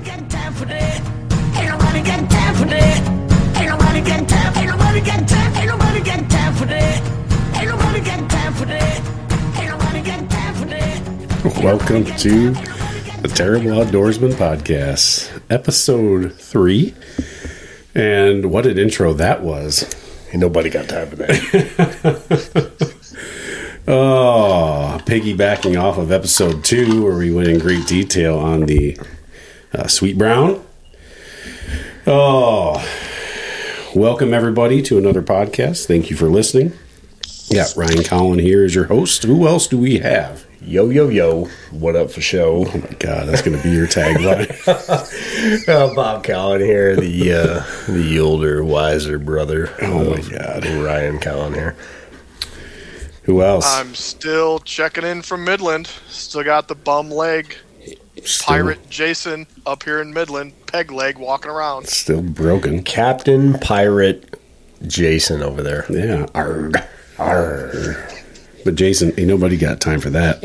nobody got time for that. Ain't nobody got time for that. Ain't nobody got time. Ain't nobody got time. Ain't nobody got time for that. Ain't nobody got time for that. Ain't nobody got time for that. Welcome to the Terrible Outdoorsman Podcast, episode three. And what an intro that was. Ain't nobody got time for that. Oh, piggybacking off of episode two, where we went in great detail on the uh, sweet brown. Oh, welcome everybody to another podcast. Thank you for listening. Yeah, Ryan Collin here is your host. Who else do we have? yo, yo, yo. What up for show? Oh my God, that's going to be your tagline. Uh, Bob Collin here, the uh, the older, wiser brother. Oh, my God. Ryan Collin here. Who else? I'm still checking in from Midland. Still got the bum leg Still- pirate Jason up here in Midland, peg leg walking around. Still broken. Captain Pirate Jason over there. Yeah. Arg. Arg. But Jason, ain't nobody got time for that.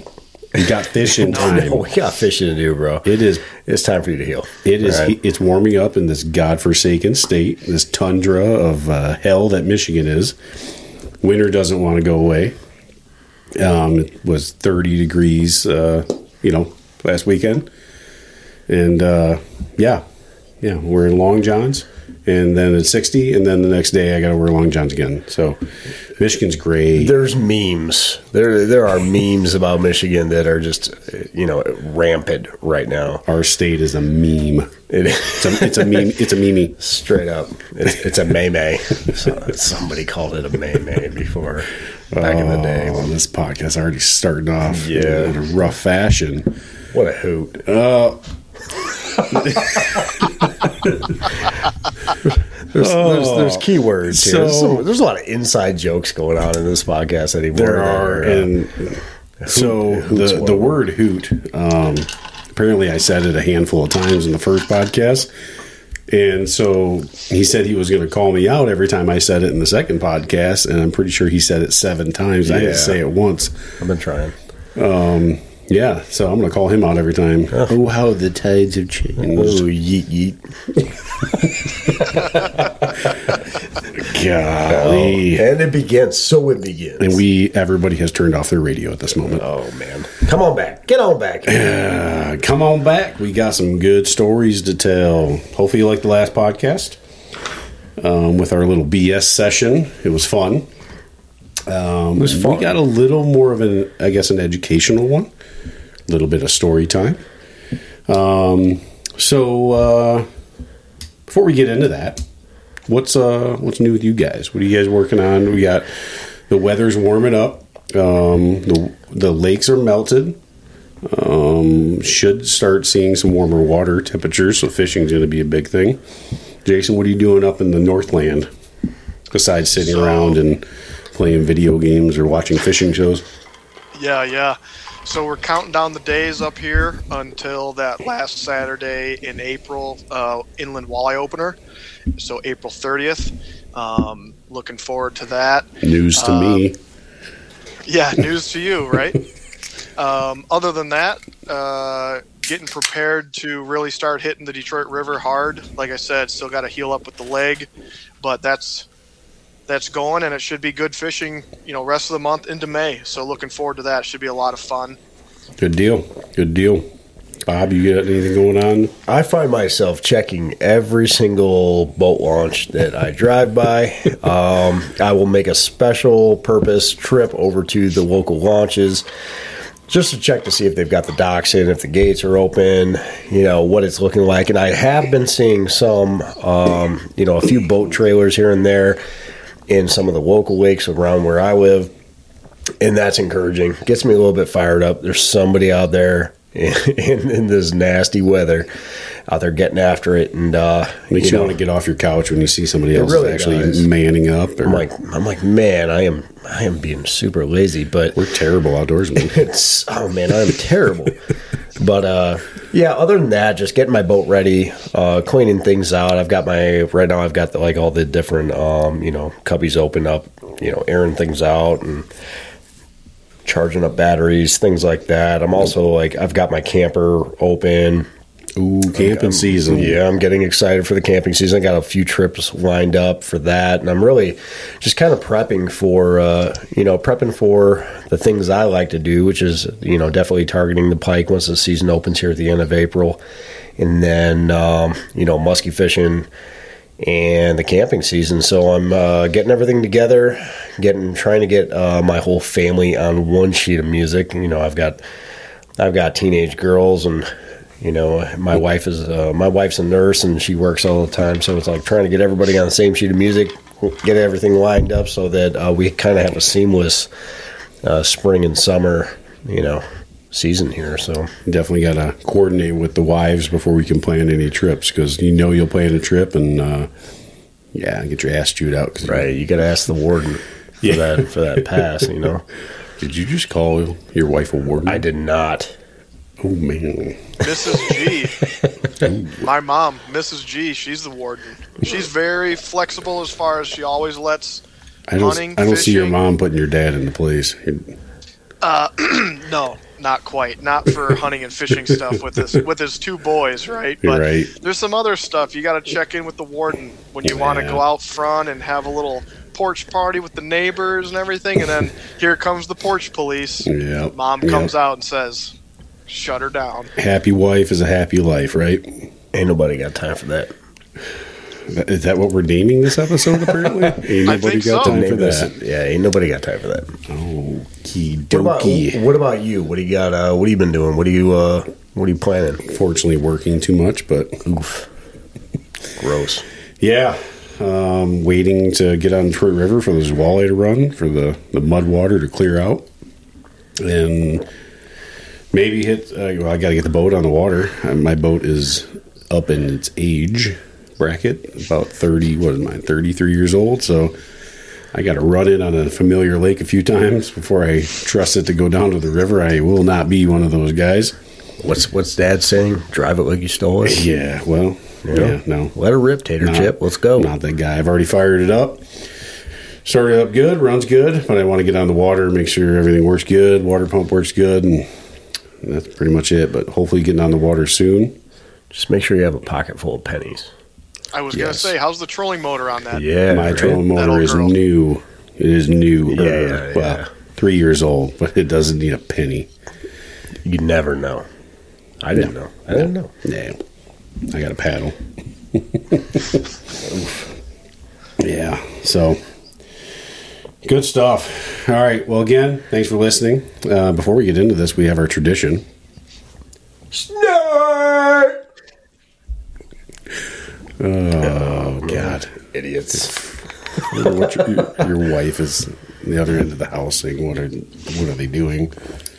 You got fish in time. we got fishing to do, bro. It is It's time for you to heal. It is. All right? It's warming up in this godforsaken state, this tundra of uh, hell that Michigan is. Winter doesn't want to go away. Um, it was 30 degrees, uh, you know, last weekend, and uh, yeah, yeah, we're in long johns, and then it's 60, and then the next day I got to wear long johns again. So Michigan's great. There's memes. There there are memes about Michigan that are just you know rampant right now. Our state is a meme. It, It's a, it's a meme. It's a meme. Straight up, it's, it's a meme. So, somebody called it a meme before, back in the day. Well, this podcast already starting off Yeah. in a rough fashion. What a hoot! There's, there's, there's keywords here. there's, some- there's a lot of inside jokes going on in this podcast anymore. There are, uh, and so the the word hoot. Um, apparently, I said it a handful of times in the first podcast, and so he said he was going to call me out every time I said it in the second podcast, and I'm pretty sure he said it seven times. I didn't say it once. I've been trying. Yeah, so I'm going to call him out every time. Oh, how the tides have changed. Oh, yeet yeet. Golly. And it begins. So it begins. And we, everybody has turned off their radio at this moment. oh man, come on back. Get on back. Uh, come on back. We got some good stories to tell. Hopefully, you liked the last podcast um, with our little BS session. It was fun. Um, It was fun. We got a little more of an, I guess, an educational one. A little bit of story time. Um, so, uh, before we get into that, what's uh, what's new with you guys? What are you guys working on? We got the weather's warming up. Um, the the lakes are melted um, should start seeing some warmer water temperatures, so fishing's going to be a big thing. Jason, what are you doing up in the Northland besides sitting So- around and playing video games or watching fishing shows? Yeah, yeah. So we're counting down the days up here until that last Saturday in April, uh, Inland Walleye Opener. So April 30th. Um, looking forward to that. News to me. Yeah, news to you, right? Um, other than that, uh, getting prepared to really start hitting the Detroit River hard. Like I said, still got to heal up with the leg, but that's that's going, and it should be good fishing. You know, rest of the month into May. So looking forward to that. Should be a lot of fun. Good deal. Good deal. Bob, you got anything going on? I find myself checking every single boat launch that I drive by. Um, I will make a special purpose trip over to the local launches just to check to see if they've got the docks in, if the gates are open, you know, what it's looking like. And I have been seeing some, um, you know, a few boat trailers here and there in some of the local lakes around where I live. And that's encouraging. Gets me a little bit fired up. There's somebody out there in, in, this nasty weather out there getting after it. And, uh, Makes you, know, want to get off your couch when you see somebody else really actually does. manning up. Or, I'm like, I'm like, man, I am, I am being super lazy, but we're terrible outdoorsmen. it's oh man, I'm terrible. but uh, yeah, other than that, just getting my boat ready, uh, cleaning things out. I've got my right now. I've got the, like all the different um, you know cubbies open up, you know, airing things out and charging up batteries, things like that. I'm also like I've got my camper open. Ooh, camping season. Yeah, I'm getting excited for the camping season. I got a few trips lined up for that, and I'm really just kind of prepping for, uh, you know, prepping for the things I like to do, which is, you know, definitely targeting the pike once the season opens here at the end of April, and then, um, you know, musky fishing and the camping season. So I'm uh, getting everything together, getting trying to get uh, my whole family on one sheet of music. You know, I've got I've got teenage girls and you know my wife is uh, my wife's a nurse and she works all the time so it's like trying to get everybody on the same sheet of music get everything lined up so that uh, we kind of have a seamless uh, spring and summer you know season here so Definitely got to coordinate with the wives before we can plan any trips because you know you'll plan a trip and uh, yeah, get your ass chewed out. 'cause you- right you got to ask the warden for Yeah. that for that pass you know Did you just call your wife a warden? I did not Oh man. Mrs. G. My mom, Mrs. G. She's the warden. She's very flexible as far as she always lets. I don't. Hunting, I don't see your mom putting your dad into place. Uh, no, not quite. Not for hunting and fishing stuff with his with his two boys, right? But right. there's some other stuff you got to check in with the warden when you want to go out front and have a little porch party with the neighbors and everything, and then here comes the porch police. Yeah. Mom Yeah. comes out and says, "Shut her down." Happy wife is a happy life, right? ain't nobody got time for that That- Is that what we're naming this episode? Apparently, ain't I nobody got so. time for that. yeah ain't nobody got time for that Okie What dokie. what about you? What do you got? Uh, what have you been doing? What do you uh, What are you planning? Fortunately, working too much, but Oof, gross. yeah. Um, waiting to get on Detroit River for this walleye to run for the the mud water to clear out, and maybe hit. Uh, well, I got to get the boat on the water. Uh, my boat is up in its age bracket, about thirty. What is mine? Thirty three years old. So I got to run it on a familiar lake a few times before I trust it to go down to the river. I will not be one of those guys. What's What's Dad saying? Drive it like you stole it. Yeah. Well. Yeah. no. Let her rip, Tater Not- Chip. Let's go. Not that guy. I've already fired it up. Started up good, runs good, but I want to get on the water, make sure everything works good, water pump works good, and that's pretty much it. But hopefully, getting on the water soon. Just make sure you have a pocket full of pennies. I was gonna say, how's the trolling motor on that? Yeah, My right? trolling motor is girl. new. It is new. Yeah, yeah, well, yeah. three years old, but it doesn't need a penny. You never know. I didn't know. I didn't know. Yeah, I got a paddle. yeah, so good stuff. All right. Well, again, thanks for listening. Uh, before we get into this, we have our tradition. Oh, oh God! Idiots. I your, your wife is the other end of the house saying. What are what are they doing?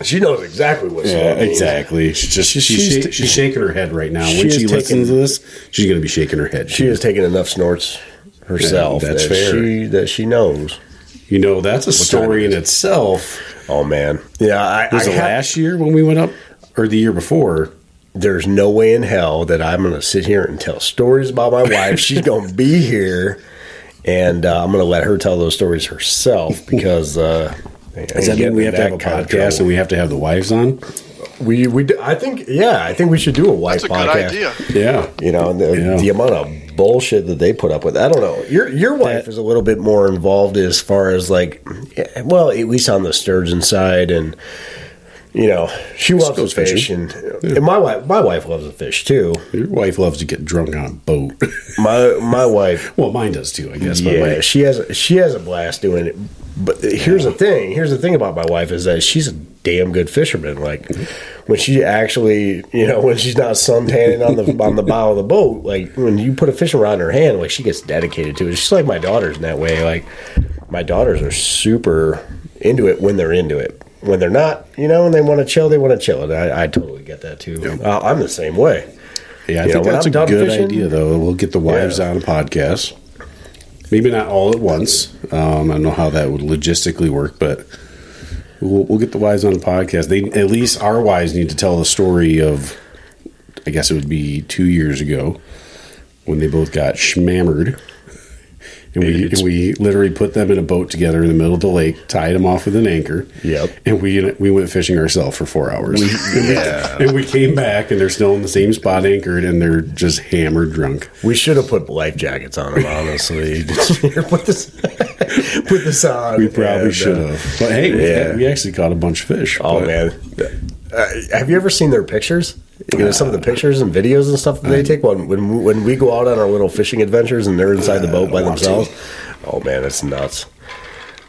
She knows exactly what. Yeah, exactly. She's just she's, She's she's, t- she's shaking her head right now. She when is she taking- listens to this, she's going to be shaking her head. She has taken enough snorts herself. Yeah, that's that fair. She, that she knows. You know, that's a time story in itself. Oh man. Yeah. I, Was I it have- last year when we went up, or the year before? There's no way in hell that I'm going to sit here and tell stories about my wife. She's going to be here, and uh, I'm going to let her tell those stories herself because. Uh, Does that mean we have to have a podcast and we have to have the wives on? we we do, I think yeah I think we should do a wife That's a podcast. good idea. Yeah. You know the, Yeah. the amount of bullshit that they put up with. I don't know. Your your wife is a little bit more involved as far as like, well, at least on the sturgeon side, and you know she loves goes fish, fishing. and, and my wife my wife loves to fish too. Your wife loves to get drunk on a boat. My my wife well, mine does too, I guess. Yeah, she has she has a blast doing it. But here's the thing. Here's the thing about my wife is that she's a damn good fisherman. Like when she actually, you know, when she's not suntanning on the on the bow of the boat, like when you put a fishing rod in her hand, like she gets dedicated to it. She's like my daughters in that way. Like my daughters are super into it when they're into it. When they're not, you know, and they want to chill, they want to chill. And I, I totally get that too. Uh, I'm the same way. yeah, I you think know, that's a good fishing- idea, though. We'll get the wives Yeah. on a podcast. Maybe not all at once. Um, I don't know how that would logistically work, but we'll, we'll get the wives on a podcast. They at least our wives need to tell the story of. I guess it would be two years ago when they both got schmammered And we, and we literally put them in a boat together in the middle of the lake, tied them off with an anchor. Yep. And we we went fishing ourselves for four hours. yeah. and we came back, and they're still in the same spot anchored, and they're just hammered drunk. We should have put life jackets on them, honestly. Put this, put this on. We probably and, uh, should have. But hey, we- yeah. we, actually caught a bunch of fish. Oh but- man, uh, have you ever seen their pictures? You know, some of the pictures and videos and stuff that they take when when when we go out on our little fishing adventures and they're inside the boat by I to. themselves. Oh man, it's nuts.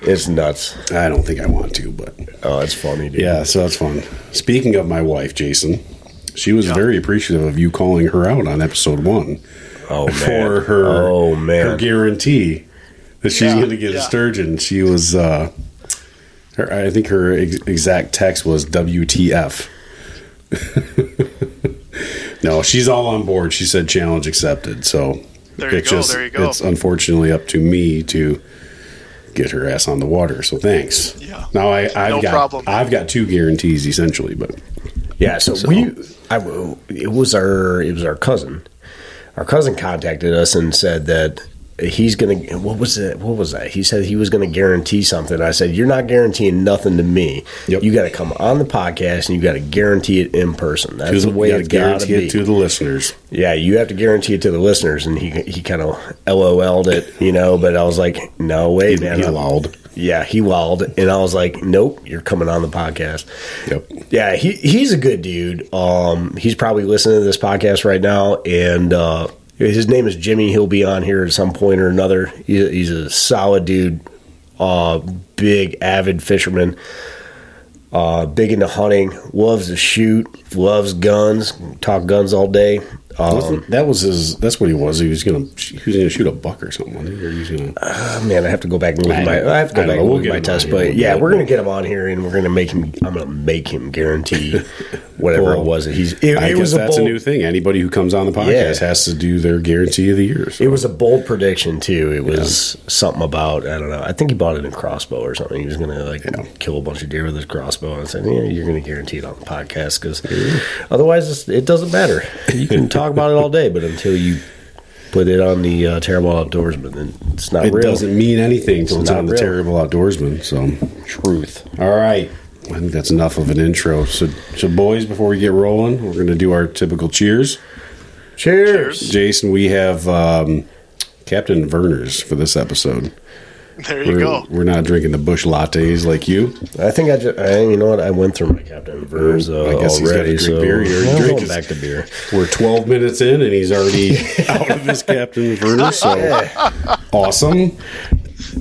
It's nuts. I don't think I want to, but Oh, it's funny, dude. yeah, so that's fun. Speaking of my wife, Jason, she was very appreciative of you calling her out on episode one Oh man. for her Oh man. her guarantee that she's Yeah, going to get a sturgeon. She was, uh, her, I think her ex- exact text was WTF. no, she's all on board. She said challenge accepted. So There you it's go, there you go. It's unfortunately up to me to get her ass on the water. So thanks. Yeah. Now I, I've No got problem. I've got two guarantees essentially, but Yeah, so, So- we, I, it was our, it was our cousin. Our cousin contacted us and said that he's gonna. What was it? What was that? He said he was gonna guarantee something. I said you're not guaranteeing nothing to me. Yep. You got to come on the podcast and you got to guarantee it in person. That's the way you it's gotta got to guarantee be. it to the listeners. yeah, you have to guarantee it to the listeners. And he he kind of LOL'd it, you know. But I was like, no way, He, man. he lolled. Yeah, he walled, and I was like, "Nope, you're coming on the podcast." Yep. Yeah, he he's a good dude. Um, he's probably listening to this podcast right now, and uh, his name is Jimmy. He'll be on here at some point or another. He's a solid dude, uh, big avid fisherman, uh, big into hunting, loves to shoot, loves guns, talk guns all day. Um, that was his. That's what he was. He was gonna. He was gonna shoot a buck or something. Or he was gonna. Oh, man, I have to go back and look at my. I have to go back know. and We'll get at my test, but We'll yeah, we're gonna get him on here, and we're gonna make him. I'm gonna make him guarantee whatever Well, it was that he's. It, I it guess was a that's a new thing. Anybody who comes on the podcast Yeah. has to do their guarantee of the year. So. It was a bold prediction too. It was something about I don't know. I think he bought it in crossbow or something. He was gonna like kill a bunch of deer with his crossbow, and I said, "Yeah, you're gonna guarantee it on the podcast because otherwise it's, it doesn't matter. You can talk about it all day, but until you put it on the uh, terrible outdoorsman, then it's not It real. doesn't mean anything until it's not on the terrible outdoorsman. So truth. All right. I think that's enough of an intro. So, so boys, before we get rolling, we're going to do our typical cheers. Cheers. Jason, we have um, Captain Vernors for this episode. There you We're, go. we're not drinking the Busch lattes like you. I think I just, I, you know what, I went through my Captain Ver's uh, I guess he's gotta drink so beer. You're I'm going back to beer. We're 12 minutes in and he's already out of his Captain Verner. So awesome.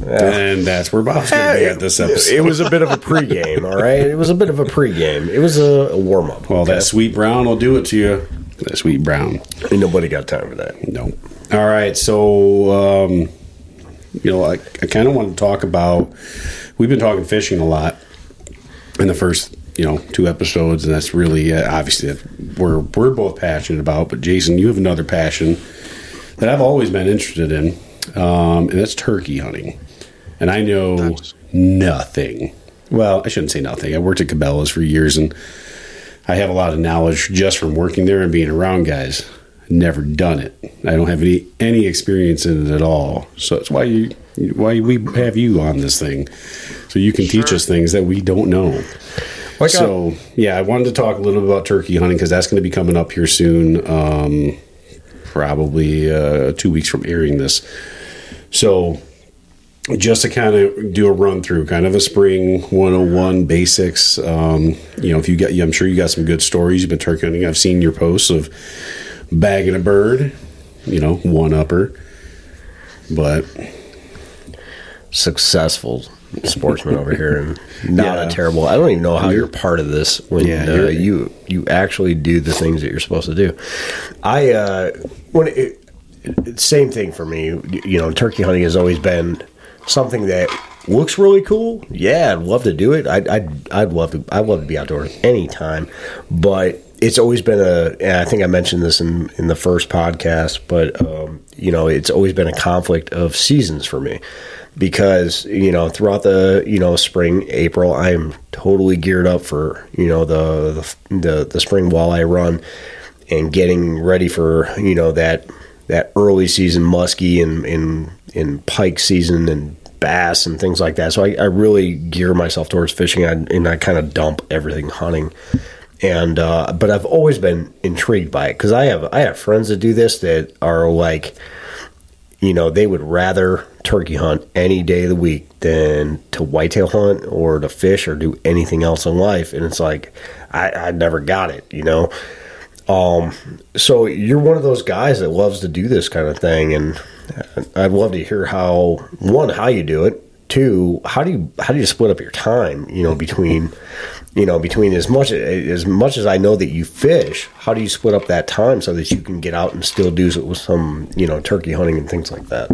And that's where Bob's going to be at this episode. It was a bit of a pregame, all right. It was a bit of a pregame. It was a, a warm up. well, that sweet brown will do it to you. That sweet brown. Ain't nobody got time for that. No. All right. So, um, you know, I, I kind of want to talk about. We've been talking fishing a lot in the first, you know, two episodes, and that's really uh, obviously that we're we're both passionate about. But Jason, you have another passion that I've always been interested in, um, and that's turkey hunting. And I know Nice. nothing. Well, I shouldn't say nothing. I worked at Cabela's for years, and I have a lot of knowledge just from working there and being around guys. Never done it. I don't have any any experience in it at all. So that's why you why we have you on this thing, so you can teach us things that we don't know. Like so yeah, I wanted to talk a little bit about turkey hunting because that's going to be coming up here soon. Um, probably uh, two weeks from airing this. So just to kind of do a run through, kind of a spring 101 basics. Um, you know, if you got, I'm sure you got some good stories. You've been turkey hunting. I've seen your posts of bagging a bird, you know, one upper. But successful sportsman over here and not Yeah. a terrible. I don't even know how you're part of this when Yeah, uh, you you actually do the things that you're supposed to do. I uh, when it, it- same thing for me. You know, turkey hunting has always been something that looks really cool. Yeah, I'd love to do it. I'd I'd, I'd love to. I'd love to be outdoors anytime, but. It's always been a, I think I mentioned this in, in the first podcast, but um, you know, it's always been a conflict of seasons for me because you know throughout the you know spring April I'm totally geared up for you know the the the, spring walleye run and getting ready for you know that that early season muskie and and in pike season and bass and things like that. So I, I really gear myself towards fishing and, and I kind of dump everything hunting. And uh, but I've always been intrigued by it because I have I have friends that do this that are like, you know, they would rather turkey hunt any day of the week than to whitetail hunt or to fish or do anything else in life. And it's like I, I never got it, you know. Um, so you're one of those guys that loves to do this kind of thing, and I'd love to hear how one how you do it. Two, how do you how do you split up your time? You know, between you know between as much as much as I know that you fish, how do you split up that time so that you can get out and still do some you know turkey hunting and things like that?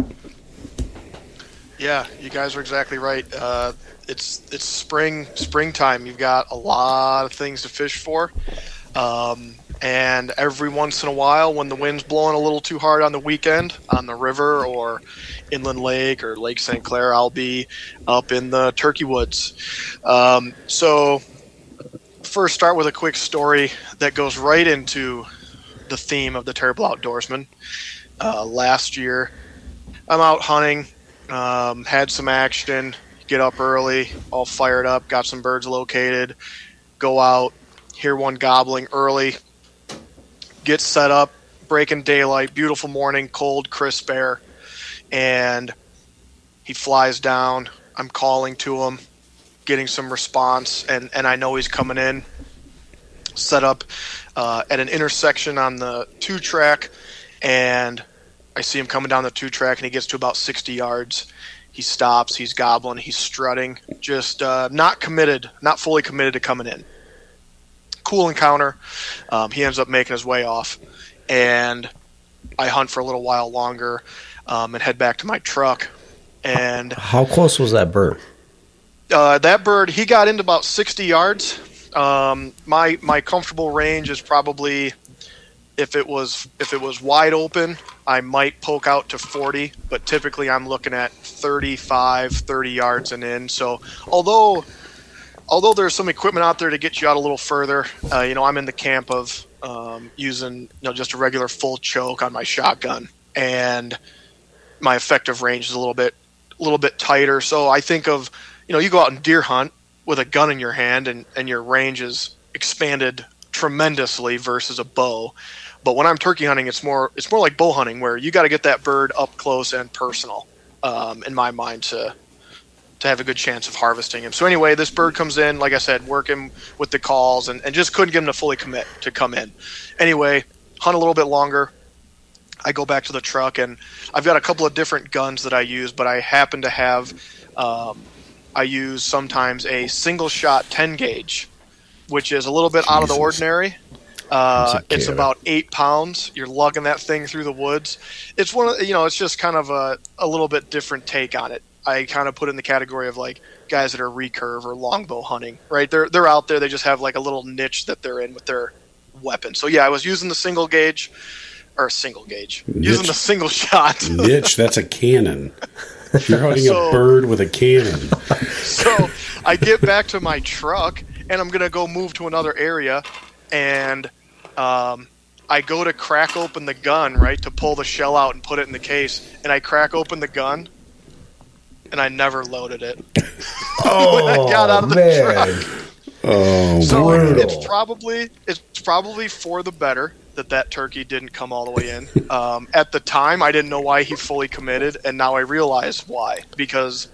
Yeah, you guys are exactly right. Uh, it's it's spring springtime. You've got a lot of things to fish for, um, and every once in a while, when the wind's blowing a little too hard on the weekend on the river or inland lake or Lake St. Clair, I'll be up in the turkey woods. Um, so, first, start with a quick story that goes right into the theme of the terrible outdoorsman. Uh, last year, I'm out hunting um, had some action, get up early, all fired up, got some birds located, go out, hear one gobbling early, get set up, breaking daylight, beautiful morning, cold, crisp air, and he flies down. I'm calling to him, getting some response, and, and I know he's coming in. Set up uh, at an intersection on the two track, and I see him coming down the two track, and he gets to about 60 yards. He stops. He's gobbling. He's strutting. Just uh, not committed, not fully committed to coming in. Cool encounter. Um, he ends up making his way off, and I hunt for a little while longer um, and head back to my truck. And How close was that bird? Uh, that bird, he got into about 60 yards. Um, my my comfortable range is probably if it was if it was wide open, I might poke out to 40, but typically I'm looking at 35, 30 yards and in. So although although there's some equipment out there to get you out a little further, uh, you know I'm in the camp of um, using you know just a regular full choke on my shotgun, and my effective range is a little bit a little bit tighter. So I think of you know you go out and deer hunt with a gun in your hand and, and your range is expanded tremendously versus a bow. But when I'm turkey hunting, it's more it's more like bow hunting where you got to get that bird up close and personal. Um, in my mind to to have a good chance of harvesting him. So anyway, this bird comes in, like I said, working with the calls and, and just couldn't get him to fully commit to come in. Anyway, hunt a little bit longer. I go back to the truck and I've got a couple of different guns that I use, but I happen to have um, I use sometimes a single shot 10 gauge, which is a little bit out of the ordinary. Uh, it's about eight pounds. You're lugging that thing through the woods. It's one of you know. It's just kind of a, a little bit different take on it. I kind of put it in the category of like guys that are recurve or longbow hunting. Right? They're they're out there. They just have like a little niche that they're in with their weapon. So yeah, I was using the single gauge or single gauge, using Niche. the single shot. Niche, that's a cannon. You're hunting So- a bird with a cannon. so I get back to my truck and I'm gonna go move to another area, and um, I go to crack open the gun right to pull the shell out and put it in the case, and I crack open the gun, and I never loaded it. Oh, I got out of the man. Oh, So Brutal. it's probably it's probably for the better that that turkey didn't come all the way in. Um, at the time, I didn't know why he fully committed, and now I realize why because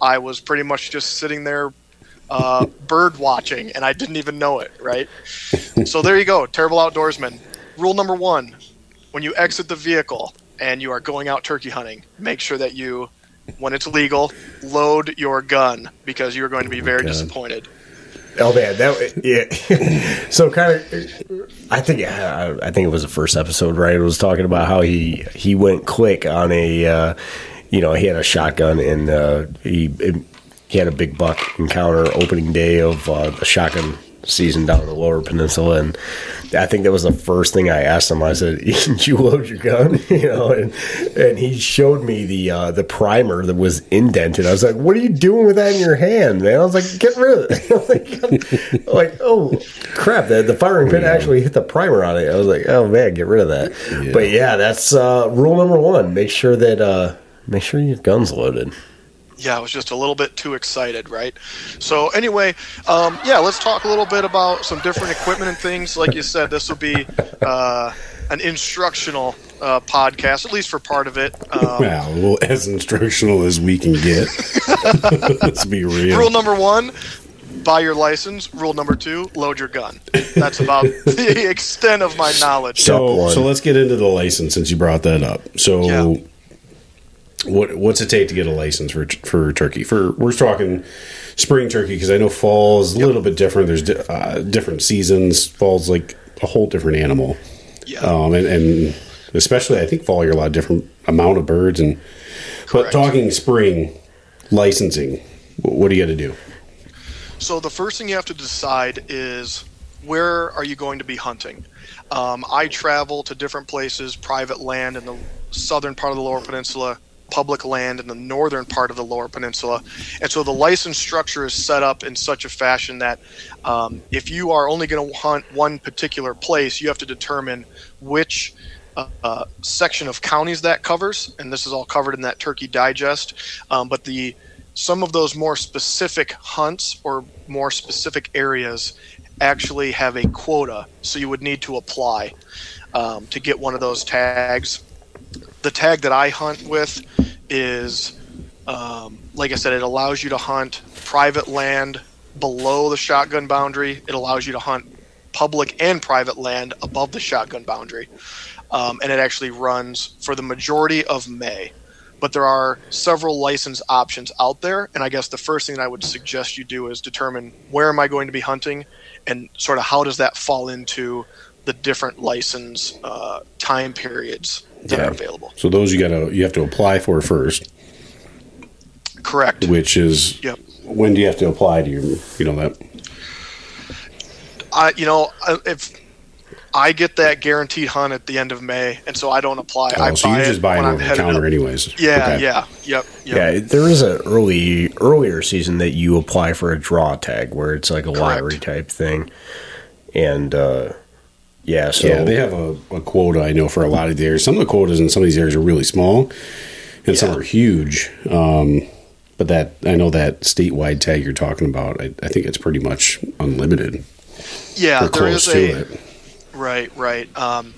I was pretty much just sitting there uh, bird watching, and I didn't even know it. Right. so there you go, terrible outdoorsman. Rule number one: when you exit the vehicle and you are going out turkey hunting, make sure that you, when it's legal, load your gun because you're going to be very God. disappointed. Oh man, that yeah. so kind of, I think uh, I think it was the first episode, right? It was talking about how he he went quick on a, uh, you know, he had a shotgun and uh, he he had a big buck encounter opening day of uh, the shotgun season down in the Lower Peninsula, and I think that was the first thing I asked him. I said, you load your gun?" You know, and and he showed me the uh, the primer that was indented. I was like, "What are you doing with that in your hand, man?" I was like, "Get rid of it." I was like, like, oh crap! The, the firing pin actually hit the primer on it. I was like, "Oh man, get rid of that." But yeah, that's uh, rule number one. Make sure that uh, make sure your gun's loaded. Yeah, I was just a little bit too excited, right? So anyway, um, yeah, let's talk a little bit about some different equipment and things. Like you said, this will be uh, an instructional uh, podcast, at least for part of it. Um, Well, well, as instructional as we can get. Let's be real. Rule number one: buy your license. Rule number two: load your gun. That's about the extent of my knowledge. So, so let's get into the license since you brought that up. So, Yeah. What what's it take to get a license for for turkey? For we're talking spring turkey because I know fall is a little bit different. There's di- uh, different seasons. Fall's like a whole different animal, Yeah. um, and, and especially I think fall you're a lot different amount of birds. And but talking spring licensing, wh- what do you got to do? So the first thing you have to decide is where are you going to be hunting? Um, I travel to different places, private land in the southern part of the Lower Peninsula, public land in the northern part of the Lower Peninsula, and so the license structure is set up in such a fashion that um, if you are only going to hunt one particular place, you have to determine which uh, section of counties that covers, and this is all covered in that Turkey Digest. Um, but the some of those more specific hunts or more specific areas actually have a quota, so you would need to apply um, to get one of those tags. The tag that I hunt with is, um, like I said, it allows you to hunt private land below the shotgun boundary. It allows you to hunt public and private land above the shotgun boundary. Um, and it actually runs for the majority of May. But there are several license options out there, and I guess the first thing I would suggest you do is determine where am I going to be hunting, and sort of how does that fall into the different license uh, time periods that Yeah. are available. So those you got to you have to apply for first, Correct. which is Yep. when do you have to apply to your you know that I, you know, if I get that guaranteed hunt at the end of May, and so I don't apply. I Oh, so buy you it just buy it when I'm over the headed counter up. anyways. Yeah, Okay. yeah, yep, yep. Yeah, there is an early earlier season that you apply for a draw tag where it's like a lottery type thing, and uh, yeah, so yeah, they have a, a quota. I know for a lot of the areas. Some of the quotas in some of these areas are really small, and some are huge. Um, but that I know that statewide tag you're talking about. I, I think it's pretty much unlimited. yeah, or there close is to a it. right, right. Um,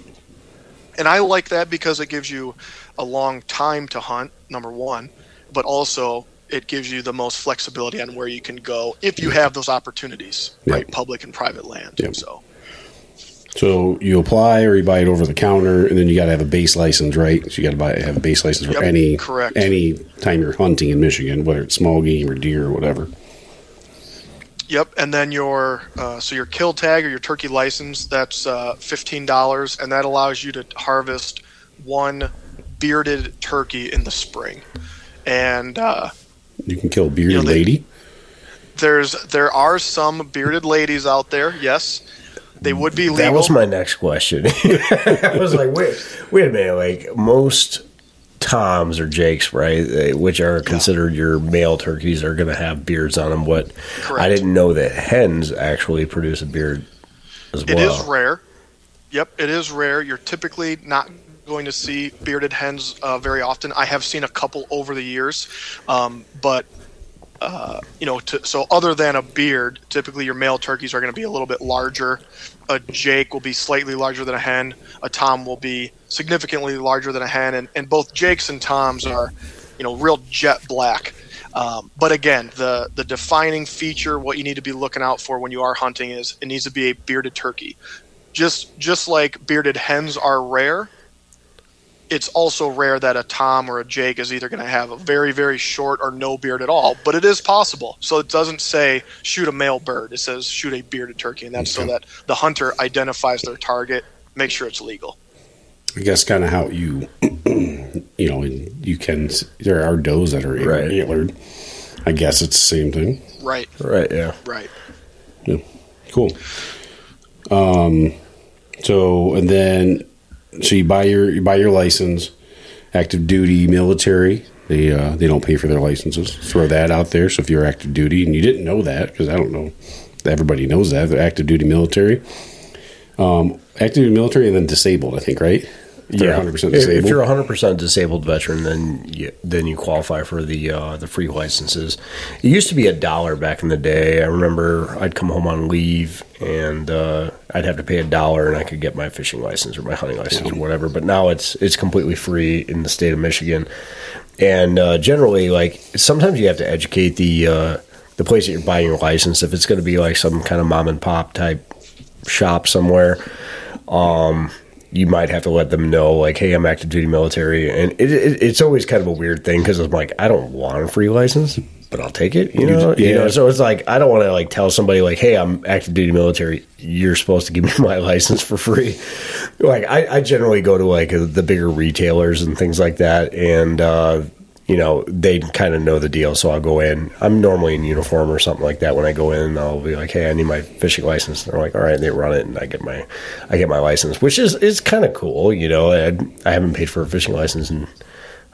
and I like that because it gives you a long time to hunt. Number one, but also it gives you the most flexibility on where you can go if you have those opportunities, Yep. right? Public and private land. Yep. So So you apply or you buy it over the counter, and then you got to have a base license, right? So you got to buy have a base license for Yep, any correct. any time you're hunting in Michigan, whether it's small game or deer or whatever. Yep, and then your uh, so your kill tag or your turkey license that's uh, fifteen dollars, and that allows you to harvest one bearded turkey in the spring. And uh, You can kill a bearded You know, they- lady. there's there are some bearded ladies out there. Yes, they would be legal. that was my next question. I was like, wait, wait a minute, like most toms or jakes, right, which are considered your male turkeys, are going to have beards on them. What Correct. I didn't know that hens actually produce a beard as It well. is rare. Yep, it is rare. You're typically not going to see bearded hens uh, very often. I have seen a couple over the years, um, but uh, you know, to, so other than a beard, typically your male turkeys are going to be a little bit larger. A jake will be slightly larger than a hen. A tom will be significantly larger than a hen, and, and both jakes and toms are, you know, real jet black. Um, but again, the the defining feature, what you need to be looking out for when you are hunting is it needs to be a bearded turkey. Just just like bearded hens are rare, it's also rare that a tom or a jake is either going to have a very very short or no beard at all. But it is possible. So it doesn't say shoot a male bird. It says shoot a bearded turkey, and that's so that the hunter identifies their target, make sure it's legal. I guess kind of how you, you know, you can. There are does that are Right. antlered. I guess it's the same thing. Right, Right, yeah. right. Cool. Um, so and then so you buy your you buy your license, active duty military. They uh, they don't pay for their licenses. Throw that out there. So if you're active duty and you didn't know that, because I don't know, everybody knows that they're active duty military. Um, active duty military and then disabled. I think right. They're 100% If- disabled. If you're a 100% disabled veteran, then you, then you qualify for the uh, the free licenses. It used to be a dollar back in the day. I remember I'd come home on leave and uh, I'd have to pay a dollar and I could get my fishing license or my hunting license or whatever. But now it's it's completely free in the state of Michigan. And uh, generally, like sometimes you have to educate the uh, the place that you're buying your license if it's going to be like some kind of mom and pop type shop somewhere um, you might have to let them know, like, hey, I'm active duty military. And it, it, it's always kind of a weird thing because I'm like, I don't want a free license, but I'll take it. You know, you know. So it's like I don't want to like tell somebody like, hey, I'm active duty military. You're supposed to give me my license for free. Like I, I generally go to like the bigger retailers and things like that, and uh, you know they kind of know the deal. So I'll go in. I'm normally in uniform or something like that. When I go in, I'll be like, hey, I need my fishing license. And they're like, all right, they run it, and I get my I get my license, which is is kind of cool. You know, I, I haven't paid for a fishing license and.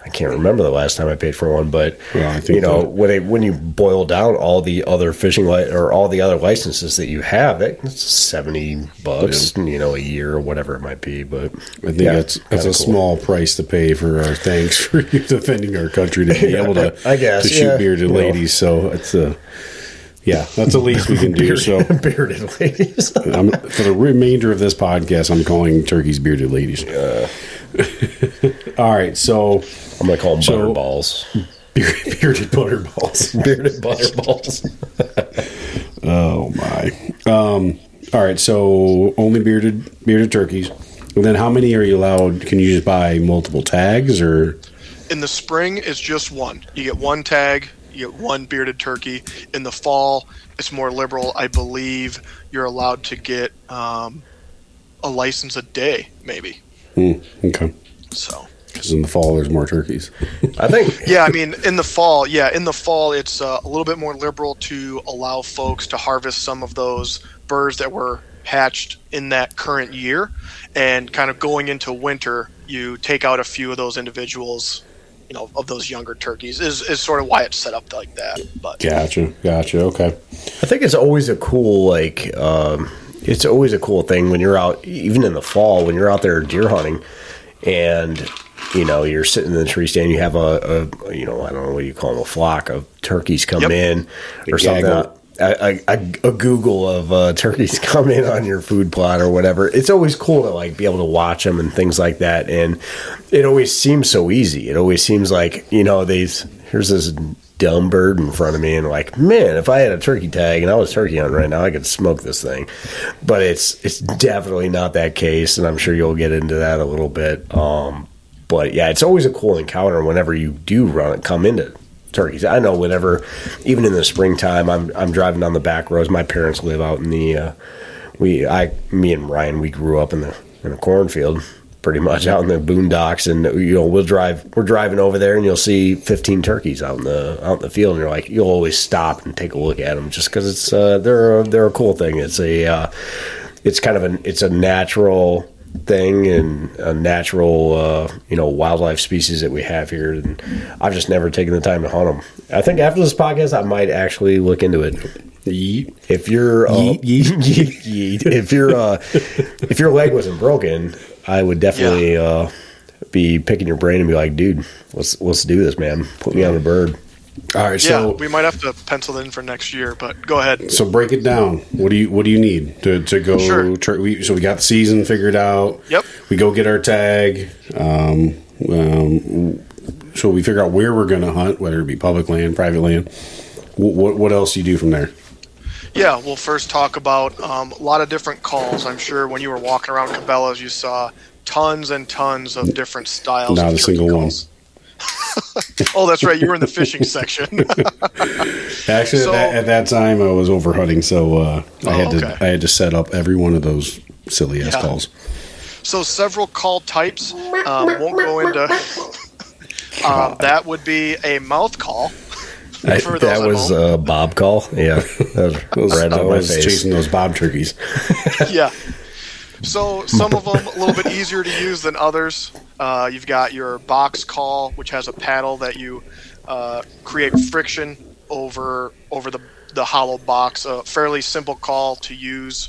I can't remember the last time I paid for one, but Well, I think you know that- when it, when you boil down all the other fishing li- or all the other licenses that you have, that's seventy bucks, you know, a year or whatever it might be. But I think that's that's a small price to pay for our thanks for you defending our country to be able to I guess, to shoot yeah. bearded ladies. So it's a yeah, that's the least we can do. So bearded ladies. I'm, for the remainder of this podcast, I'm calling turkeys bearded ladies. All right, so I'm gonna call them So- butterballs. bearded, bearded butterballs. Bearded butterballs. Oh my. Um, all right, so only bearded bearded turkeys. And then how many are you allowed? Can you just buy multiple tags or? In the spring, it's just one. You get one tag, you get one bearded turkey. In the fall, it's more liberal. I believe you're allowed to get um, a license a day, maybe. Hmm, okay, So, because in the fall there's more turkeys. I think yeah, I mean, in the fall, yeah, in the fall, it's uh, a little bit more liberal to allow folks to harvest some of those birds that were hatched in that current year, and kind of going into winter, you take out a few of those individuals, you know, of those younger turkeys. Is is sort of why it's set up like that. But Gotcha, gotcha. Okay. I think it's always a cool like um, it's always a cool thing when you're out even in the fall when you're out there deer hunting and you know you're sitting in the tree stand you have a, a you know I don't know what you call them a flock of turkeys come Yep. in or something a, a, a Google of uh, turkeys come in on your food plot or whatever. It's always cool to like be able to watch them and things like that. And it always seems so easy. It always seems like you know these here's this dumb bird in front of me and like man if I had a turkey tag and I was turkey hunting right now I could smoke this thing. But it's it's definitely not that case, and I'm sure you'll get into that a little bit. Um, but yeah, it's always a cool encounter whenever you do run it come into turkeys. I know whenever, even in the springtime, I'm I'm driving down the back roads. My parents live out in the, uh, we I me and Ryan we grew up in the in a cornfield, pretty much out in the boondocks, and you know we'll drive we're driving over there, and you'll see 15 turkeys out in the out in the field, and you're like you'll always stop and take a look at them just because it's uh, they're they're a cool thing. It's a uh, it's kind of an it's a natural thing and a natural uh, you know wildlife species that we have here and I've just never taken the time to hunt them. I think after this podcast I might actually look into it. Yeet. If your uh, Yeet, yeet. yeet, yeet. if your uh, if your leg wasn't broken, I would definitely uh, be picking your brain and be like, dude, let's let's do this, man. Put me on a bird. All right, yeah, so we might have to pencil it in for next year. But go ahead. so break it down. What do you what do you need to to go? Sure. Tur- we, so we got the season figured out. Yep. We go get our tag. Um, um, so we figure out where we're going to hunt, whether it be public land, private land. What what, what else do you do from there? Yeah, we'll first talk about um, a lot of different calls. I'm sure when you were walking around Cabela's, you saw tons and tons of different styles. Not of a single one. Calls. oh, that's right. You were in the fishing section. Actually, So- at, that, at that time, I was over hunting, so uh, I Oh, had to. I had to set up every one of those silly ass Yeah. calls. so several call types. Um, won't go into. Um, that would be a mouth call. I- that was home. a bob call. Yeah, that was Those, right I on my was face. chasing those bob turkeys. yeah. So some of them a little bit easier to use than others. Uh, you've got your box call, which has a paddle that you uh, create friction over over the the hollow box. A fairly simple call to use.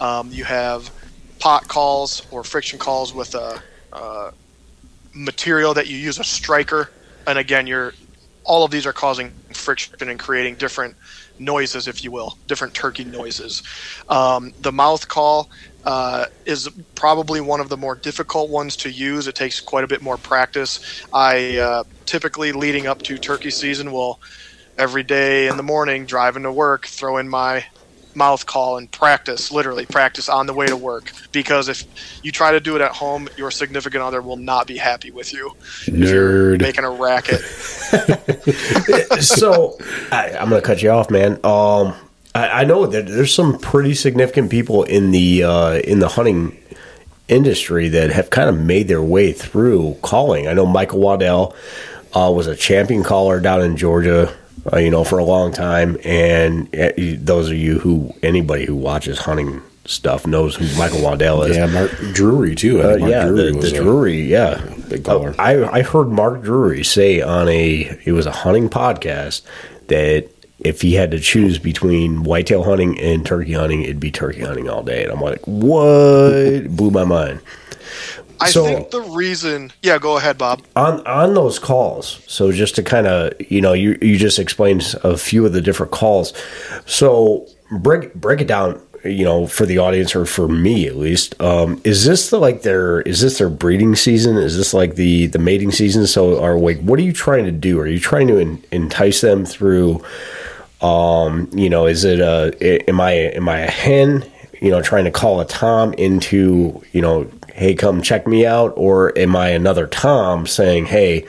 Um, you have pot calls or friction calls with a material that you use a striker, and again, you're all of these are causing friction and creating different noises, if you will, different turkey noises. Um, the mouth call uh, is probably one of the more difficult ones to use. It takes quite a bit more practice. I uh, typically, leading up to turkey season, will every day in the morning driving to work throw in my mouth call and practice literally practice on the way to work because if you try to do it at home your significant other will not be happy with you Nerd. making a racket so I, I'm going to cut you off, man. Um, I, I know that there's some pretty significant people in the uh, in the hunting industry that have kind of made their way through calling. I know Michael Waddell uh, was a champion caller down in Georgia. Uh, you know, for a long time, and uh, those of you who anybody who watches hunting stuff knows who Michael Waddell is. Yeah, Mark Drury too. Uh, Mark yeah, Drury the, the a- Drury, yeah. big caller. I, I heard Mark Drury say on a it was a hunting podcast that if he had to choose between whitetail hunting and turkey hunting, it'd be turkey hunting all day. And I'm like, what? Blew my mind. i So- think the reason yeah go ahead bob On on those calls, so just to kind of you know you you just explained a few of the different calls. So break break it down. You know, for the audience or for me at least, um, is this the like their is this their breeding season? Is this like the the mating season? So, are like, what are you trying to do? Are you trying to en- entice them through? Um, you know, is it a am I am I a hen? You know, trying to call a tom into you know, hey, come check me out, or am I another tom saying, hey,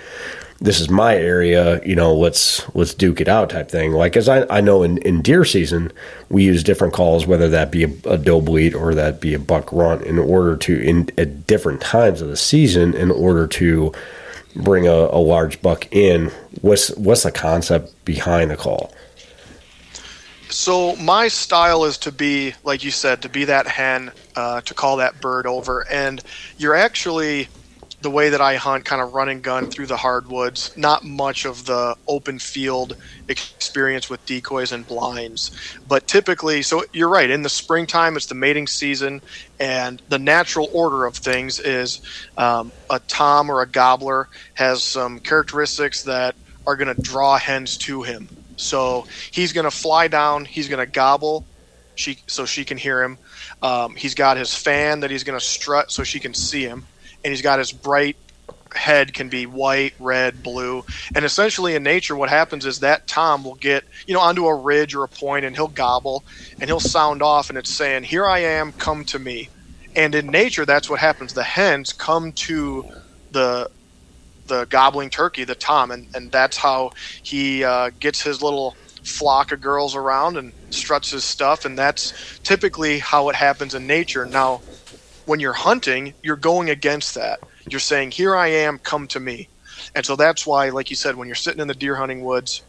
this is my area, you know, let's let's duke it out type thing. Like as I, I know in, in deer season, we use different calls, whether that be a, a doe bleat or that be a buck runt, in order to in at different times of the season, in order to bring a, a large buck in. What's what's the concept behind the call? So my style is to be, like you said, to be that hen, uh, to call that bird over, and you're actually the way that I hunt, kind of run and gun through the hardwoods. Not much of the open field experience with decoys and blinds, but typically, so you're right. In the springtime, it's the mating season, and the natural order of things is um, a tom or a gobbler has some characteristics that are going to draw hens to him. So he's going to fly down. He's going to gobble, she so she can hear him. Um, he's got his fan that he's going to strut so she can see him, and he's got his bright head can be white, red, blue, and essentially in nature, what happens is that tom will get you know onto a ridge or a point, and he'll gobble, and he'll sound off, and it's saying, "Here I am, come to me." And in nature, that's what happens. The hens come to the the gobbling turkey, the tom, and, and that's how he uh, gets his little flock of girls around and struts his stuff, and that's typically how it happens in nature. Now, when you're hunting, you're going against that. You're saying, "Here I am, come to me," and so that's why, like you said, when you're sitting in the deer hunting woods,